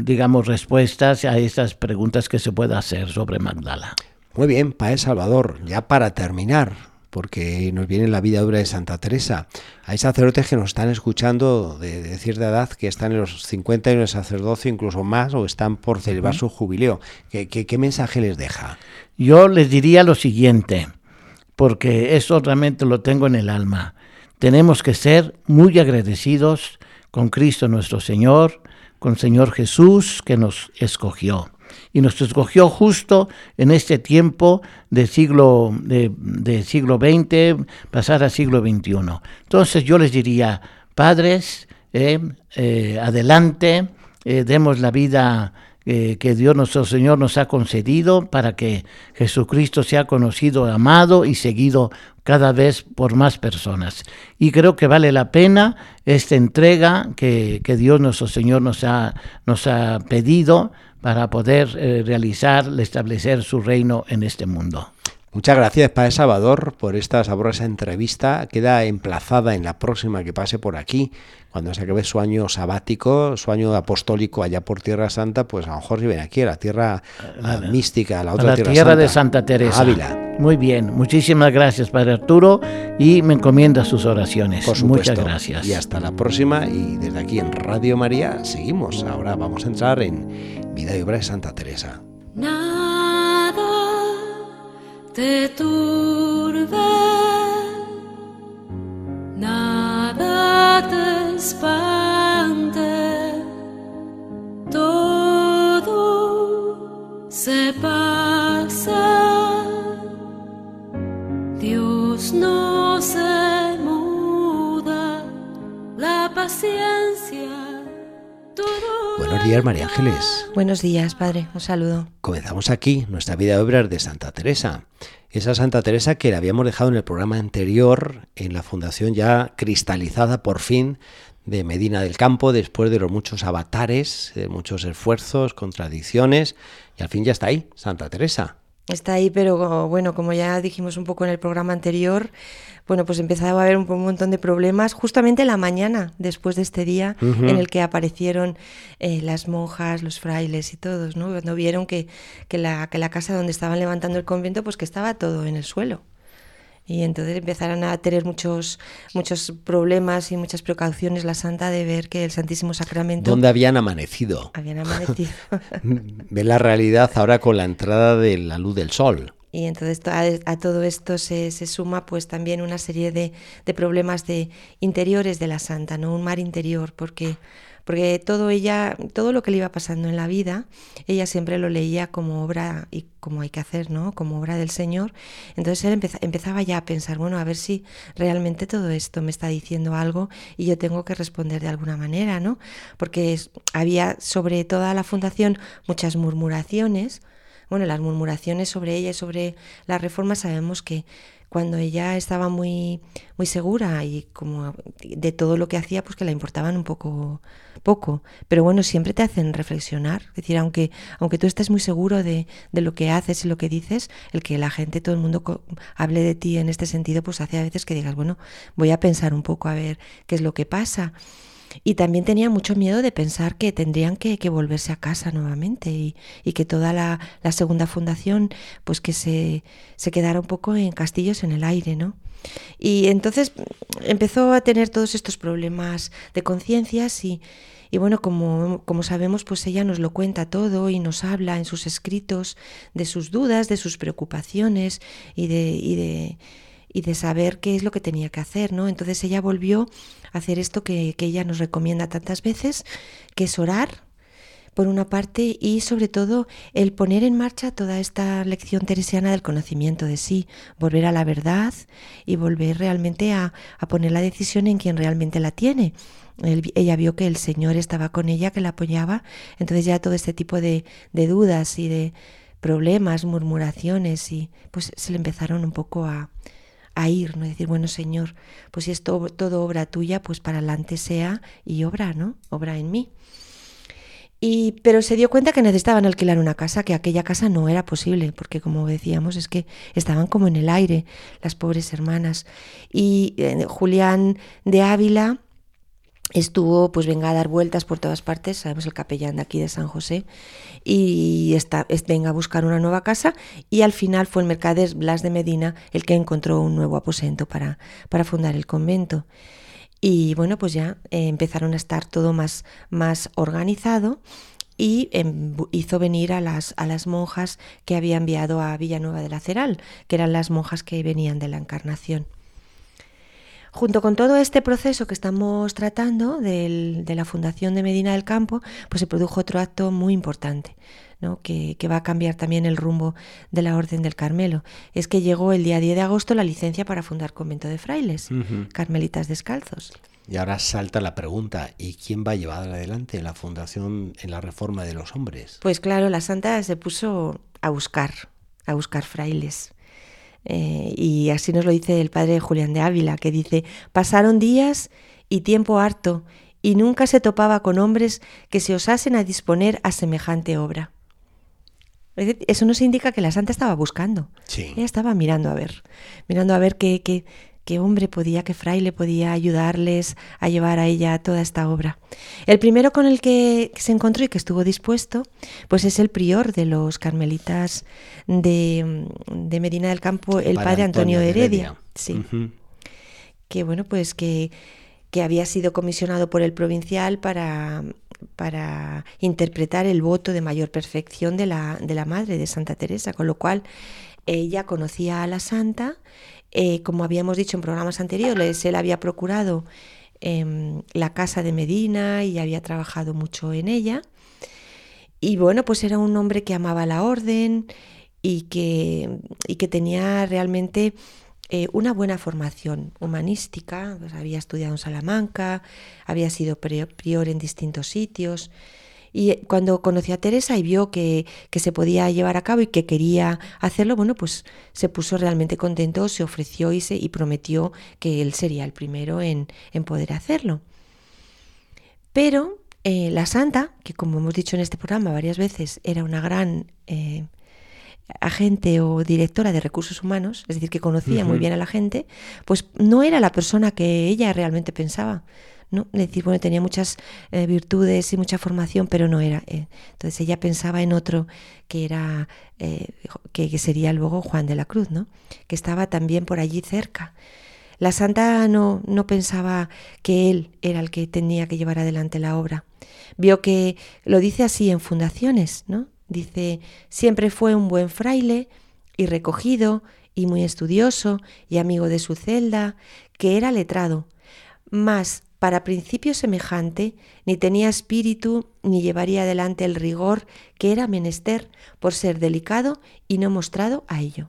digamos, respuestas a estas preguntas que se pueda hacer sobre Magdala. Muy bien, Pae Salvador, ya para terminar, porque nos viene la vida obra de Santa Teresa. Hay sacerdotes que nos están escuchando de, cierta edad que están en los 50 años de sacerdocio, incluso más, o están por celebrar su jubileo. qué mensaje les deja? Yo les diría lo siguiente, porque eso realmente lo tengo en el alma. Tenemos que ser muy agradecidos con Cristo nuestro Señor, con Señor Jesús que nos escogió. Y nos escogió justo en este tiempo de siglo, de, siglo XX, pasar al siglo XXI. Entonces yo les diría, padres, eh, eh, adelante, eh, demos la vida eh, que Dios nuestro Señor nos ha concedido para que Jesucristo sea conocido, amado y seguido cada vez por más personas. Y creo que vale la pena esta entrega que, Dios nuestro Señor nos ha, nos ha pedido para poder eh, realizar, establecer su reino en este mundo. Muchas gracias, Padre Salvador, por esta sabrosa entrevista. Queda emplazada en la próxima que pase por aquí, cuando se acabe su año sabático, su año apostólico allá por Tierra Santa, pues a lo mejor si ven aquí, a la tierra mística, a la otra a la tierra, de Santa Teresa. Ávila. Muy bien, muchísimas gracias, Padre Arturo, y me encomienda sus oraciones. Por Muchas gracias. Y hasta la próxima, y desde aquí en Radio María seguimos. Ahora vamos a entrar en Vida y Obra de Santa Teresa te turbe, nada te espante, todo se pasa, Dios no se muda, la paciencia. Buenos días, María Ángeles. Buenos días, padre. Un saludo. Comenzamos aquí nuestra vida de obras de Santa Teresa. Esa Santa Teresa que la habíamos dejado en el programa anterior, en la fundación ya cristalizada por fin de Medina del Campo, después de los muchos avatares, de muchos esfuerzos, contradicciones, y al fin ya está ahí, Santa Teresa. Está ahí, pero bueno, como ya dijimos un poco en el programa anterior, bueno, pues empezaba a haber un, montón de problemas justamente la mañana, después de este día en el que aparecieron eh, las monjas, los frailes y todos, ¿no? Cuando vieron que, que, la, que la casa donde estaban levantando el convento, pues que estaba todo en el suelo. Y entonces empezaron a tener muchos, muchos problemas y muchas precauciones la santa de ver que el Santísimo Sacramento... ¿Dónde habían amanecido? Habían amanecido. Ve la realidad ahora con la entrada de la luz del sol. Y entonces a, todo esto se, se, suma pues también una serie de, de, problemas de interiores de la santa, ¿no? Un mar interior, porque porque todo ella, todo lo que le iba pasando en la vida, ella siempre lo leía como obra y como hay que hacer, ¿no? Como obra del Señor. Entonces él empezaba ya a pensar, bueno, a ver si realmente todo esto me está diciendo algo y yo tengo que responder de alguna manera, ¿no? Porque había sobre toda la fundación muchas murmuraciones. Bueno, las murmuraciones sobre ella y sobre la reforma sabemos que cuando ella estaba muy, muy segura y como de todo lo que hacía, pues que la importaban un poco poco. Pero bueno, siempre te hacen reflexionar. Es decir, aunque, aunque tú estés muy seguro de, de lo que haces y lo que dices, el que la gente, todo el mundo hable de ti en este sentido, pues hace a veces que digas, bueno, voy a pensar un poco a ver qué es lo que pasa. Y también tenía mucho miedo de pensar que tendrían que, volverse a casa nuevamente y, que toda la, segunda fundación, pues que se, se quedara un poco en castillos en el aire, ¿no? Y entonces empezó a tener todos estos problemas de conciencias y, y bueno, como, como, sabemos, pues ella nos lo cuenta todo y nos habla en sus escritos de sus dudas, de sus preocupaciones y de, y de, y de saber qué es lo que tenía que hacer, ¿no? Entonces ella volvió hacer esto que, ella nos recomienda tantas veces, que es orar, por una parte, y sobre todo el poner en marcha toda esta lección teresiana del conocimiento de sí, volver a la verdad y volver realmente a, poner la decisión en quien realmente la tiene. ella vio que el Señor estaba con ella, que la apoyaba, entonces ya todo este tipo de, de dudas y de problemas, murmuraciones, y pues se le empezaron un poco a, a ir, ¿no? Decir, bueno, Señor, pues si es todo, obra tuya, pues para adelante sea y obra, ¿no? Obra en mí. Y, pero se dio cuenta que necesitaban alquilar una casa, que aquella casa no era posible, porque como decíamos, es que estaban como en el aire las pobres hermanas. Y eh, Julián de Ávila estuvo, pues venga a dar vueltas por todas partes, sabemos el capellán de aquí de San José, y está, venga a buscar una nueva casa y al final fue el mercader Blas de Medina el que encontró un nuevo aposento para, para fundar el convento. Y bueno, pues ya eh, empezaron a estar todo más, más organizado y em, hizo venir a las, a las monjas que había enviado a Villanueva de la Ceral, que eran las monjas que venían de la Encarnación. Junto con todo este proceso que estamos tratando de la Fundación de Medina del Campo, pues se produjo otro acto muy importante. ¿no? Que, va a cambiar también el rumbo de la Orden del Carmelo. Es que llegó el día 10 de agosto la licencia para fundar convento de frailes, carmelitas descalzos. Y ahora salta la pregunta, ¿y quién va a llevar adelante la fundación en la reforma de los hombres? Pues claro, la santa se puso a buscar, a buscar frailes. Eh, y así nos lo dice el padre Julián de Ávila, que dice, pasaron días y tiempo harto, y nunca se topaba con hombres que se osasen a disponer a semejante obra. Eso nos indica que la santa estaba buscando. Ella estaba mirando a ver, mirando a ver qué, qué, qué hombre podía, qué fraile podía ayudarles a llevar a ella toda esta obra. El primero con el que se encontró y que estuvo dispuesto, pues es el prior de los carmelitas de, Medina del Campo, el, padre, Antonio, de Heredia. Sí. Que bueno, pues que, que había sido comisionado por el provincial para, para interpretar el voto de mayor perfección de la, de la madre de Santa Teresa, con lo cual ella conocía a la santa eh, como habíamos dicho en programas anteriores, él había procurado em, la casa de Medina y había trabajado mucho en ella. Y bueno, pues era un hombre que amaba la orden y que, y que tenía realmente eh, una buena formación humanística. Pues había estudiado en Salamanca, había sido prior en distintos sitios. Y cuando conoció a Teresa y vio que, se podía llevar a cabo y que quería hacerlo, bueno, pues se puso realmente contento, se ofreció y, se, y prometió que él sería el primero en, poder hacerlo. Pero eh, la santa, que como hemos dicho en este programa varias veces, era una gran eh, agente o directora de recursos humanos, es decir, que conocía muy bien a la gente, pues no era la persona que ella realmente pensaba. ¿No? Es decir, bueno, tenía muchas eh, virtudes y mucha formación, pero no era. Entonces ella pensaba en otro que era, eh, que, sería luego Juan de la Cruz, ¿no? Que estaba también por allí cerca. La santa no, no pensaba que él era el que tenía que llevar adelante la obra. Vio que lo dice así en fundaciones, ¿no? Dice, siempre fue un buen fraile y recogido y muy estudioso y amigo de su celda, que era letrado, mas para principio semejante, ni tenía espíritu, ni llevaría adelante el rigor que era menester por ser delicado y no mostrado a ello.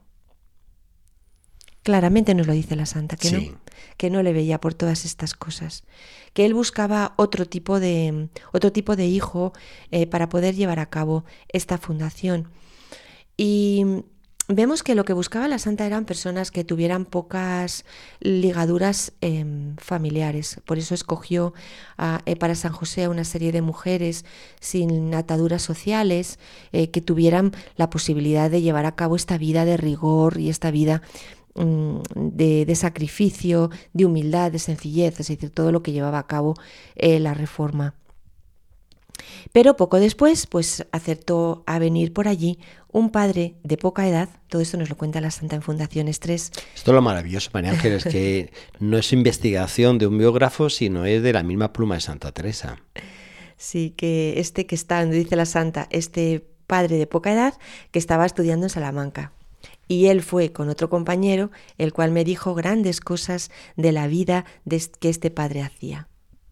Claramente nos lo dice la santa, que no, que no le veía por todas estas cosas, que él buscaba otro tipo de, otro tipo de hijo eh, para poder llevar a cabo esta fundación. Y vemos que lo que buscaba la santa eran personas que tuvieran pocas ligaduras em, familiares. Por eso escogió eh, para San José a una serie de mujeres sin ataduras sociales, eh, que tuvieran la posibilidad de llevar a cabo esta vida de rigor y esta vida mm, de, sacrificio, de humildad, de sencillez, es decir, todo lo que llevaba a cabo eh, la reforma. Pero poco después, pues acertó a venir por allí un padre de poca edad, todo esto nos lo cuenta la Santa en Fundaciones 3. Esto es lo maravilloso, María Ángeles, que no es investigación de un biógrafo, sino es de la misma pluma de Santa Teresa. Sí, que este que está, donde dice la Santa, este padre de poca edad que estaba estudiando en Salamanca. Y él fue con otro compañero, el cual me dijo grandes cosas de la vida que este padre hacía.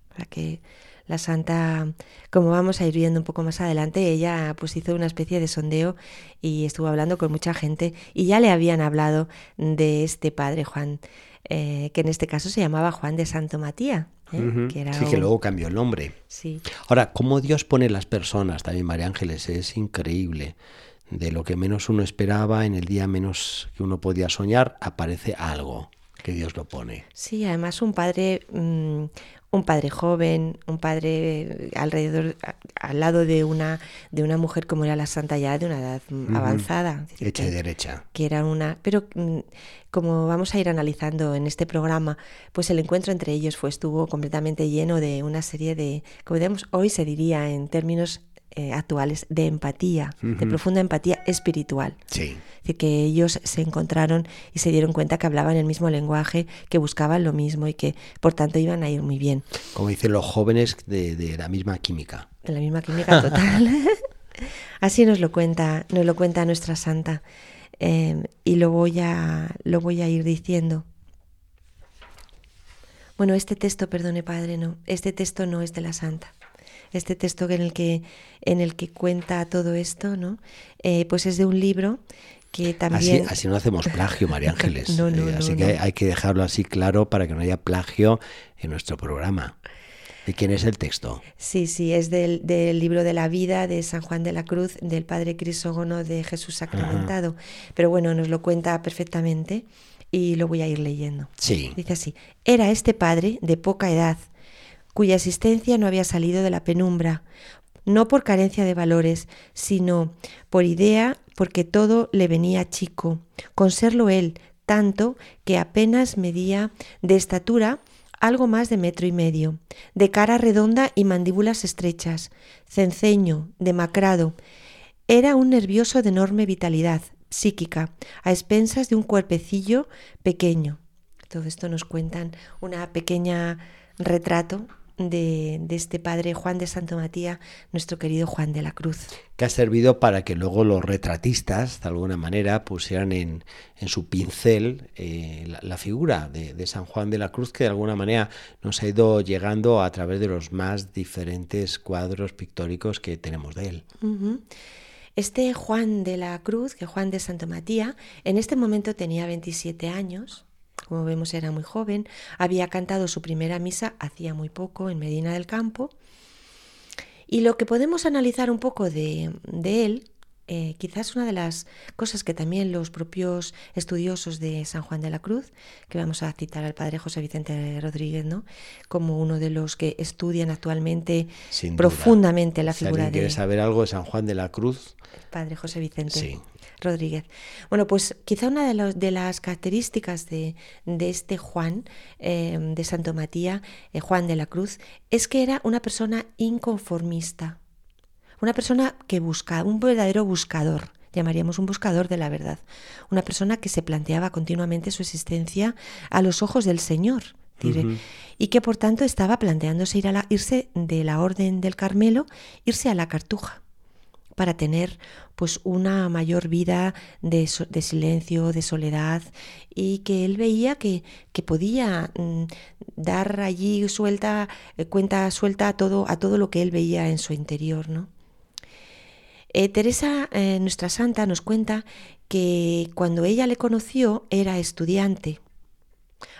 Para que la santa, como vamos a ir viendo un poco más adelante, ella pues hizo una especie de sondeo y estuvo hablando con mucha gente y ya le habían hablado de este padre Juan, eh, que en este caso se llamaba Juan de Santo Matías. ¿eh? que sí, que luego cambió el nombre. Sí. Ahora, cómo Dios pone las personas, también María Ángeles, es increíble. De lo que menos uno esperaba, en el día menos que uno podía soñar, aparece algo que Dios lo pone. Sí, además un padre, mm, un padre joven, un padre alrededor, al lado de una, de una mujer como era la Santa ya de una edad avanzada. Hecha y derecha. Que era una, pero mm, como vamos a ir analizando en este programa, pues el encuentro entre ellos fue, estuvo completamente lleno de una serie de, como digamos, hoy se diría en términos eh, actuales de empatía, de profunda empatía espiritual. Sí. Es decir, que ellos se encontraron y se dieron cuenta que hablaban el mismo lenguaje, que buscaban lo mismo y que por tanto iban a ir muy bien. Como dicen los jóvenes de, la misma química. De la misma química total. Así nos lo cuenta, nos lo cuenta nuestra santa. Eh, y lo voy a lo voy a ir diciendo. Bueno, este texto, perdone padre, no, este texto no es de la santa este texto en el que, en el que cuenta todo esto, ¿no? Eh, pues es de un libro que también... Así, no hacemos plagio, María Ángeles. no, no, eh, así que hay que dejarlo así claro para que no haya plagio en nuestro programa. ¿De quién es el texto? Sí, sí, es del, del, libro de la vida de San Juan de la Cruz, del Padre Crisógono de Jesús Sacramentado. Pero bueno, nos lo cuenta perfectamente y lo voy a ir leyendo. Sí. Dice así, era este padre de poca edad, cuya existencia no había salido de la penumbra, no por carencia de valores, sino por idea, porque todo le venía chico, con serlo él, tanto que apenas medía de estatura algo más de metro y medio, de cara redonda y mandíbulas estrechas, cenceño, demacrado. Era un nervioso de enorme vitalidad psíquica, a expensas de un cuerpecillo pequeño. Todo esto nos cuentan una pequeña retrato de, este padre Juan de Santo Matías, nuestro querido Juan de la Cruz. Que ha servido para que luego los retratistas, de alguna manera, pusieran en, su pincel eh, la, figura de, San Juan de la Cruz, que de alguna manera nos ha ido llegando a través de los más diferentes cuadros pictóricos que tenemos de él. Este Juan de la Cruz, que Juan de Santo Matías, en este momento tenía 27 años como vemos era muy joven, había cantado su primera misa hacía muy poco en Medina del Campo. Y lo que podemos analizar un poco de, él, eh, quizás una de las cosas que también los propios estudiosos de San Juan de la Cruz, que vamos a citar al padre José Vicente Rodríguez, ¿no? como uno de los que estudian actualmente profundamente la figura si de... quiere saber algo de San Juan de la Cruz? padre José Vicente. Sí. Rodríguez. Bueno, pues quizá una de, de las características de, este Juan em, de Santo Matías, eh, Juan de la Cruz, es que era una persona inconformista, una persona que busca, un verdadero buscador llamaríamos un buscador de la verdad, una persona que se planteaba continuamente su existencia a los ojos del Señor, y que por tanto estaba planteándose ir a la, irse de la orden del Carmelo, irse a la Cartuja para tener pues una mayor vida de, silencio, de soledad y que él veía que, podía mm, dar allí suelta, eh, cuenta suelta a todo, a todo lo que él veía en su interior, ¿no? Eh, Teresa, eh, nuestra santa, nos cuenta que cuando ella le conoció era estudiante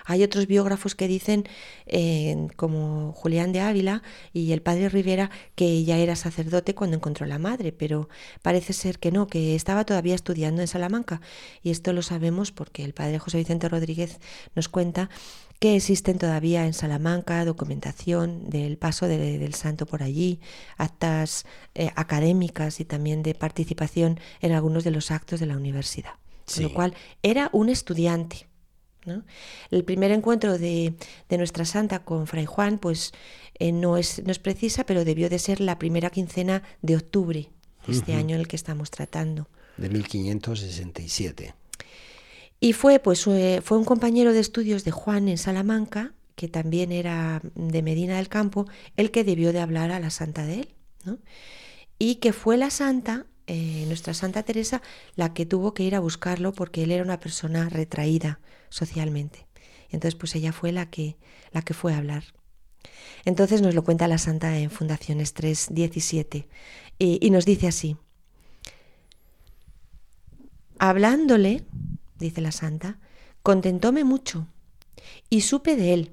hay otros biógrafos que dicen, eh, como Julián de Ávila y el padre Rivera, que ella era sacerdote cuando encontró a la madre, pero parece ser que no, que estaba todavía estudiando en Salamanca. Y esto lo sabemos porque el padre José Vicente Rodríguez nos cuenta que existen todavía en Salamanca documentación del paso del santo por allí, actas eh, académicas y también de participación en algunos de los actos de la universidad. Con lo cual era un estudiante el primer encuentro de, nuestra santa con Fray Juan, pues eh, no, es, no es precisa, pero debió de ser la primera quincena de octubre de este año en el que estamos tratando. De 1567. Y fue, pues, fue un compañero de estudios de Juan en Salamanca, que también era de Medina del Campo, el que debió de hablar a la santa de él. Y que fue la santa eh, nuestra Santa Teresa la que tuvo que ir a buscarlo porque él era una persona retraída socialmente. Entonces, pues ella fue la que, la que fue a hablar. Entonces nos lo cuenta la Santa en Fundaciones 3.17 y, y nos dice así. Hablándole, dice la Santa, contentóme mucho y supe de él,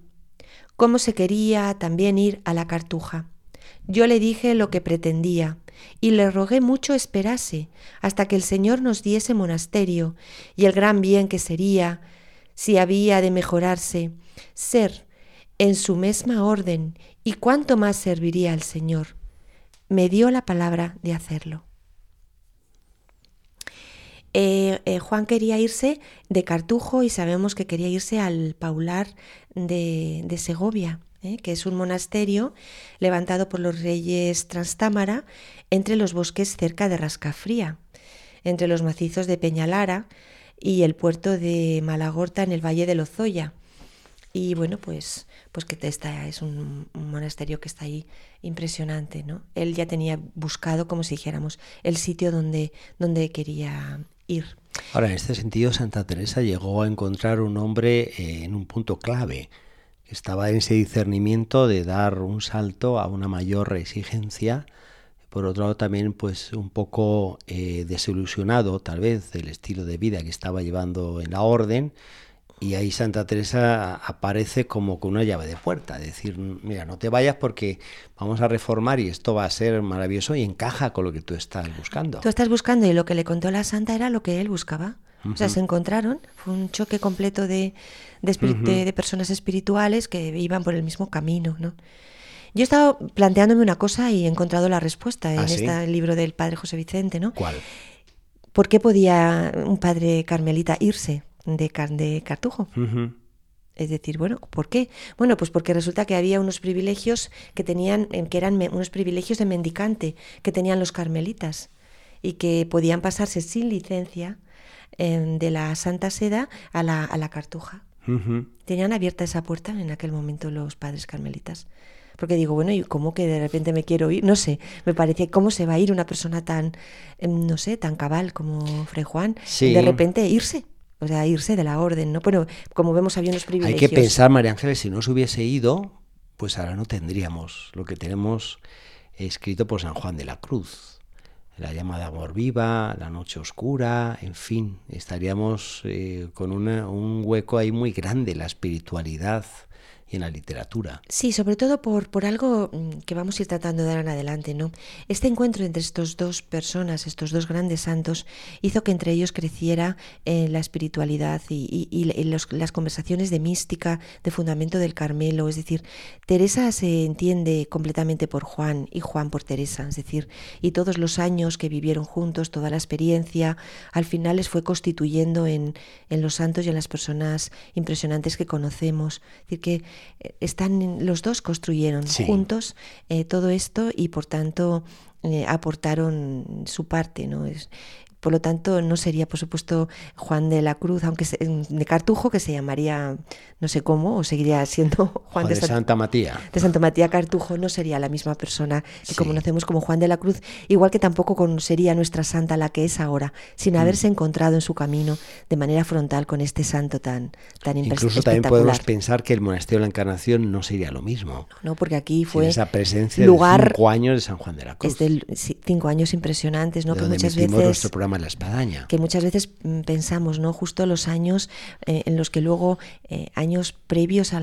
cómo se quería también ir a la cartuja. Yo le dije lo que pretendía y le rogué mucho esperase hasta que el Señor nos diese monasterio y el gran bien que sería, si había de mejorarse, ser en su misma orden y cuánto más serviría al Señor. Me dio la palabra de hacerlo. Eh, eh, Juan quería irse de Cartujo y sabemos que quería irse al Paular de, Segovia. ¿eh? que es un monasterio levantado por los reyes Transtámara entre los bosques cerca de Rascafría, entre los macizos de Peñalara y el puerto de Malagorta en el valle de Lozoya. Y bueno, pues, pues que está, es un, monasterio que está ahí impresionante, ¿no? Él ya tenía buscado, como si dijéramos, el sitio donde, donde quería Ahora, en este sentido, Santa Teresa llegó a encontrar un hombre eh, en un punto clave, estaba en ese discernimiento de dar un salto a una mayor exigencia, por otro lado también pues un poco eh, desilusionado tal vez del estilo de vida que estaba llevando en la orden y ahí Santa Teresa aparece como con una llave de puerta, decir, mira, no te vayas porque vamos a reformar y esto va a ser maravilloso y encaja con lo que tú estás buscando. Tú estás buscando y lo que le contó la Santa era lo que él buscaba. O sea, se encontraron, fue un choque completo de, de, personas espirituales que iban por el mismo camino, ¿no? Yo he estado planteándome una cosa y he encontrado la respuesta en ¿Ah, este libro del padre José Vicente, ¿no? ¿Cuál? ¿Por qué podía un padre carmelita irse de, de Cartujo? Es decir, bueno, ¿por qué? Bueno, pues porque resulta que había unos privilegios que tenían, que eran unos privilegios de mendicante que tenían los carmelitas y que podían pasarse sin licencia Em, de la Santa Seda a la, a la Cartuja. Tenían abierta esa puerta en aquel momento los padres carmelitas. Porque digo, bueno, ¿y cómo que de repente me quiero ir? No sé, me parece cómo se va a ir una persona tan, em, no sé, tan cabal como Fray Juan, de repente irse. O sea, irse de la orden, ¿no? Bueno, como vemos había unos privilegios. Hay que pensar, María Ángeles, si no se hubiese ido, pues ahora no tendríamos lo que tenemos escrito por San Juan de la Cruz la llamada amor viva, la noche oscura, en fin, estaríamos eh, con un hueco ahí muy grande, la espiritualidad y en la literatura. Sí, sobre todo por, por algo mm, que vamos a ir tratando de dar en adelante, ¿no? Este encuentro entre estas dos personas, estos dos grandes santos, hizo que entre ellos creciera eh, la espiritualidad y, las conversaciones de mística, de fundamento del Carmelo. Es decir, Teresa se entiende completamente por Juan y Juan por Teresa. Es decir, y todos los años que vivieron juntos, toda la experiencia, al final les fue constituyendo en, en los santos y en las personas impresionantes que conocemos. Es decir, que están los dos construyeron juntos eh, todo esto y por tanto eh, aportaron su parte, ¿no? Es, Por lo tanto, no sería, por supuesto, Juan de la Cruz, aunque de Cartujo, que se llamaría no sé cómo, o seguiría siendo Juan, de, Santa Matías. De Santa Matías Cartujo, no sería la misma persona que conocemos como Juan de la Cruz, igual que tampoco sería nuestra santa la que es ahora, sin mm. haberse encontrado en su camino de manera frontal con este santo tan, tan Incluso también podemos pensar que el monasterio de la Encarnación no sería lo mismo. No, porque aquí fue esa presencia lugar, de cinco años de San Juan de la Cruz. cinco años impresionantes, ¿no? que muchas veces la espadaña. Que muchas veces mm, pensamos, ¿no? Justo los años eh, en los que luego, eh, años previos a,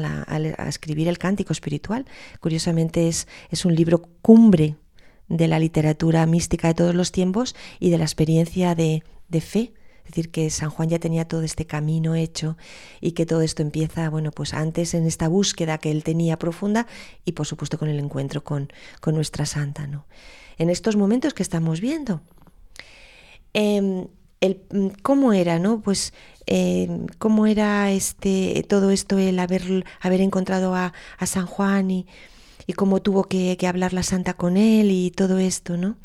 escribir el cántico espiritual, curiosamente es, es un libro cumbre de la literatura mística de todos los tiempos y de la experiencia de, de fe. Es decir, que San Juan ya tenía todo este camino hecho y que todo esto empieza, bueno, pues antes en esta búsqueda que él tenía profunda y por supuesto con el encuentro con, con nuestra santa, ¿no? En estos momentos que estamos viendo, Em, el, mm, cómo era, ¿no? Pues em, cómo era este todo esto el haber, haber encontrado a, San Juan y, y cómo tuvo que, hablar la santa con él y todo esto, ¿no?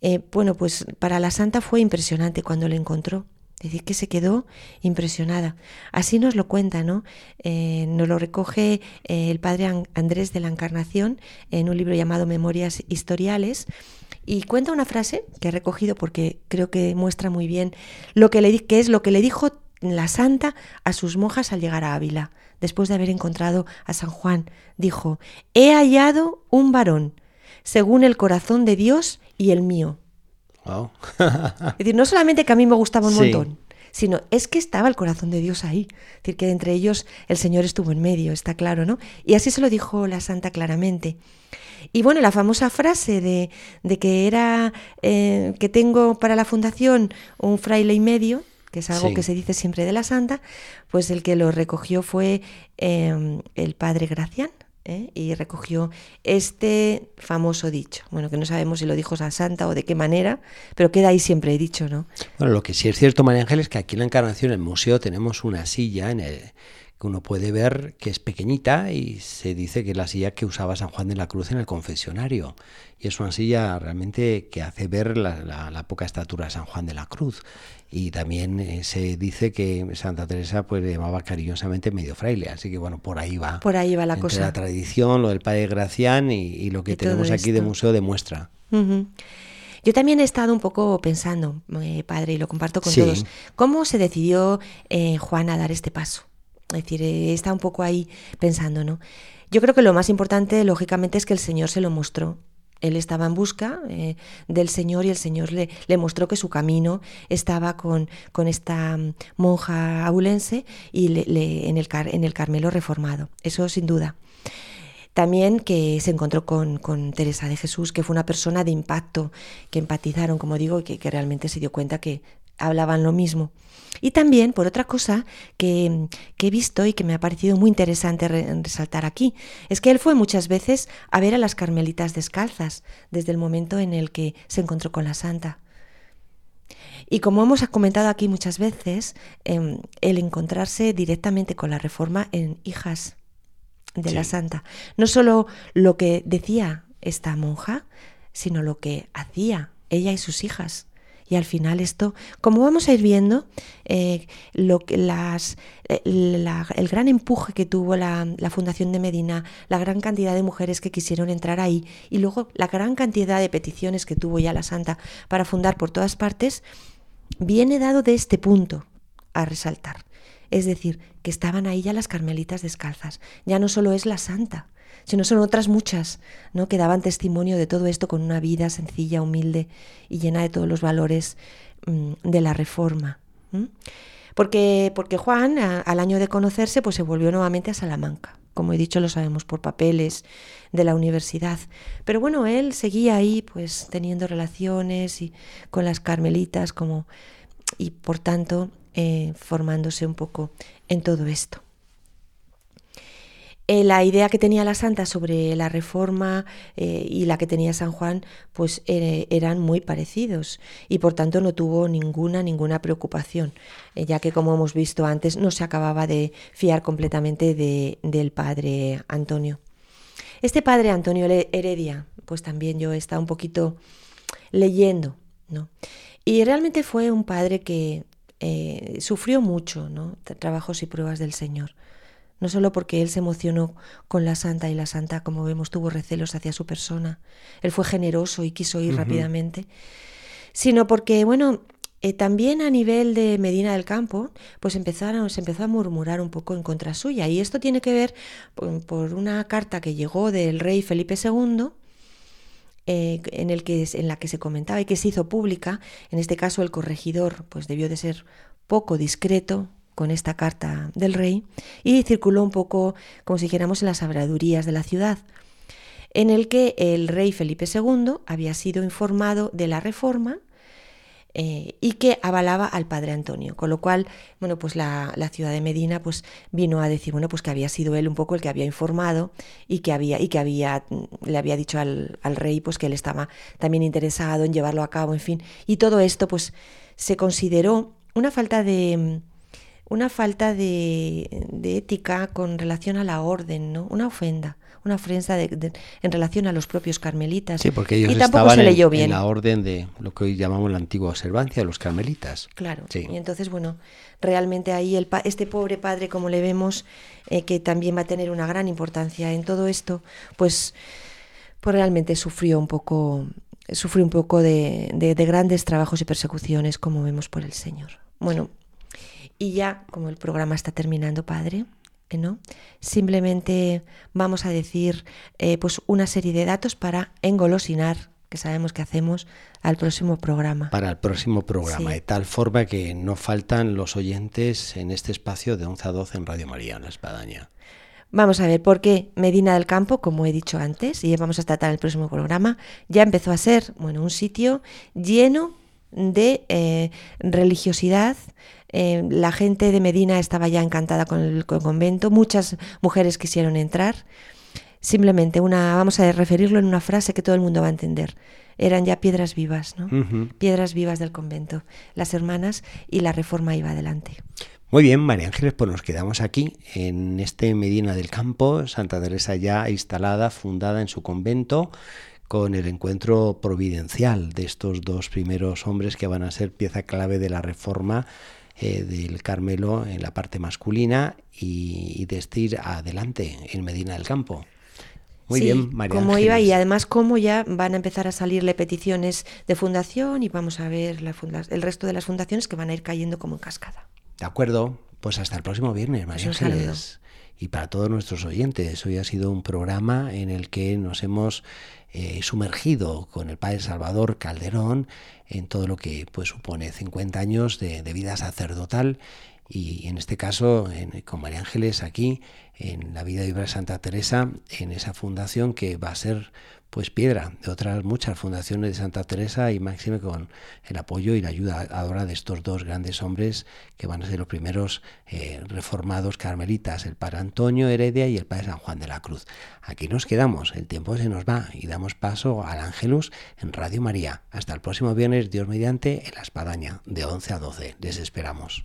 Eh, bueno, pues para la santa fue impresionante cuando le encontró. Es decir, que se quedó impresionada. Así nos lo cuenta, ¿no? Eh, nos lo recoge eh, el padre Andrés de la Encarnación en un libro llamado Memorias Historiales y cuenta una frase que he recogido porque creo que muestra muy bien lo que, le, que es lo que le dijo la santa a sus monjas al llegar a Ávila, después de haber encontrado a San Juan. Dijo, he hallado un varón, según el corazón de Dios y el mío. es decir, no solamente que a mí me gustaba un montón, sino es que estaba el corazón de Dios ahí. Es decir, que entre ellos el Señor estuvo en medio, está claro, ¿no? Y así se lo dijo la santa claramente. Y bueno, la famosa frase de, de que era eh, que tengo para la fundación un fraile y medio, que es algo que se dice siempre de la santa, pues el que lo recogió fue em, el padre Gracián. ¿Eh? Y recogió este famoso dicho. Bueno, que no sabemos si lo dijo San Santa o de qué manera, pero queda ahí siempre dicho, ¿no? Bueno, lo que sí es cierto, María Ángel, es que aquí en la Encarnación, en el museo, tenemos una silla en el, que uno puede ver que es pequeñita y se dice que es la silla que usaba San Juan de la Cruz en el confesionario. Y es una silla realmente que hace ver la, poca estatura de San Juan de la Cruz. Y también eh, se dice que Santa Teresa pues le llamaba cariñosamente medio fraile. Así que bueno, por ahí va. Por ahí va la cosa. La tradición, lo del padre Gracián y, lo que tenemos aquí de museo demuestra. Yo también he estado un poco pensando, eh, padre, y lo comparto con todos, ¿cómo se decidió eh, Juan a dar este paso? Es decir, está un poco ahí pensando, ¿no? Yo creo que lo más importante, lógicamente, es que el Señor se lo mostró. Él estaba en busca eh, del Señor y el Señor le, mostró que su camino estaba con, esta mm, monja abulense y le, en, el en el Carmelo reformado. Eso sin duda. También que se encontró con, Teresa de Jesús, que fue una persona de impacto, que empatizaron, como digo, y que realmente se dio cuenta que hablaban lo mismo. Y también, por otra cosa que, he visto y que me ha parecido muy interesante resaltar aquí, es que él fue muchas veces a ver a las carmelitas descalzas desde el momento en el que se encontró con la santa. Y como hemos comentado aquí muchas veces, em, el encontrarse directamente con la reforma en hijas de la santa, no solo lo que decía esta monja, sino lo que hacía ella y sus hijas. Y al final esto, como vamos a ir viendo, eh, las, eh, el gran empuje que tuvo la, Fundación de Medina, la gran cantidad de mujeres que quisieron entrar ahí y luego la gran cantidad de peticiones que tuvo ya la Santa para fundar por todas partes, viene dado de este punto a resaltar. Es decir, que estaban ahí ya las carmelitas descalzas. Ya no solo es la Santa, sino son otras muchas, ¿no? que daban testimonio de todo esto con una vida sencilla, humilde y llena de todos los valores mm, de la reforma. Porque, porque Juan, al año de conocerse, pues se volvió nuevamente a Salamanca. Como he dicho, lo sabemos por papeles de la universidad. Pero bueno, él seguía ahí, pues teniendo relaciones y con las carmelitas, como y por tanto eh, formándose un poco en todo esto. Eh, la idea que tenía la santa sobre la reforma eh, y la que tenía San Juan, pues eh, eran muy parecidos y por tanto no tuvo ninguna, ninguna preocupación, ya que como hemos visto antes no se acababa de fiar completamente de, del padre Antonio. Este padre Antonio Heredia, pues también yo he estado un poquito leyendo, ¿no? Y realmente fue un padre que sufrió mucho, ¿no? Trabajos y pruebas del Señor. No solo porque él se emocionó con la santa y la santa, como vemos, tuvo recelos hacia su persona. Él fue generoso y quiso ir rápidamente, sino porque, bueno, eh, también a nivel de Medina del Campo, pues empezaron, se empezó a murmurar un poco en contra suya. Y esto tiene que ver por, una carta que llegó del rey Felipe II, eh, en, el que, en la que se comentaba y que se hizo pública. En este caso, el corregidor pues, debió de ser poco discreto con esta carta del rey y circuló un poco, como si dijéramos, en las habladurías de la ciudad en el que el rey Felipe II había sido informado de la reforma eh, y que avalaba al padre Antonio, con lo cual, bueno, pues la, ciudad de Medina pues vino a decir, bueno, pues que había sido él un poco el que había informado y que había, y que había, le había dicho al, rey pues que él estaba también interesado en llevarlo a cabo, en fin, y todo esto pues se consideró una falta de una falta de, de ética con relación a la orden, ¿no? Una ofenda una ofensa en relación a los propios carmelitas. Sí, porque ellos y tampoco se leyó bien. en la orden de lo que hoy llamamos la antigua observancia de los carmelitas. Claro. Y entonces, bueno, realmente ahí el este pobre padre, como le vemos, eh, que también va a tener una gran importancia en todo esto, pues, pues realmente sufrió un poco, sufrió un poco de, de grandes trabajos y persecuciones, como vemos por el Señor. Bueno, y ya, como el programa está terminando, padre, ¿no? Simplemente vamos a decir eh, pues una serie de datos para engolosinar, que sabemos que hacemos, al próximo programa. Para el próximo programa, de tal forma que no faltan los oyentes en este espacio de 11 a 12 en Radio María, en La Espadaña. Vamos a ver por qué Medina del Campo, como he dicho antes, y vamos a tratar en el próximo programa, ya empezó a ser bueno, un sitio lleno de eh, religiosidad, eh, la gente de Medina estaba ya encantada con el, convento, muchas mujeres quisieron entrar. Simplemente una, vamos a referirlo en una frase que todo el mundo va a entender. Eran ya piedras vivas, ¿no? Piedras vivas del convento, las hermanas y la reforma iba adelante. Muy bien, María Ángeles, pues nos quedamos aquí en este Medina del Campo, Santa Teresa ya instalada, fundada en su convento, con el encuentro providencial de estos dos primeros hombres que van a ser pieza clave de la reforma eh, del Carmelo en la parte masculina y, de este ir adelante en Medina del Campo. Muy bien, María. Cómo iba y además cómo ya van a empezar a salirle peticiones de fundación y vamos a ver la el resto de las fundaciones que van a ir cayendo como en cascada. De acuerdo, pues hasta el próximo viernes, María pues Ángeles. Y para todos nuestros oyentes, hoy ha sido un programa en el que nos hemos eh, sumergido con el padre Salvador Calderón en todo lo que pues, supone 50 años de, vida sacerdotal y en este caso con María Ángeles aquí en la vida de Santa Teresa en esa fundación que va a ser pues piedra de otras muchas fundaciones de Santa Teresa y máxime con el apoyo y la ayuda ahora de estos dos grandes hombres que van a ser los primeros eh, reformados carmelitas, el padre Antonio Heredia y el padre San Juan de la Cruz. Aquí nos quedamos, el tiempo se nos va y damos paso al Ángelus en Radio María. Hasta el próximo viernes, Dios mediante, en la Espadaña, de 11 a 12. Les esperamos.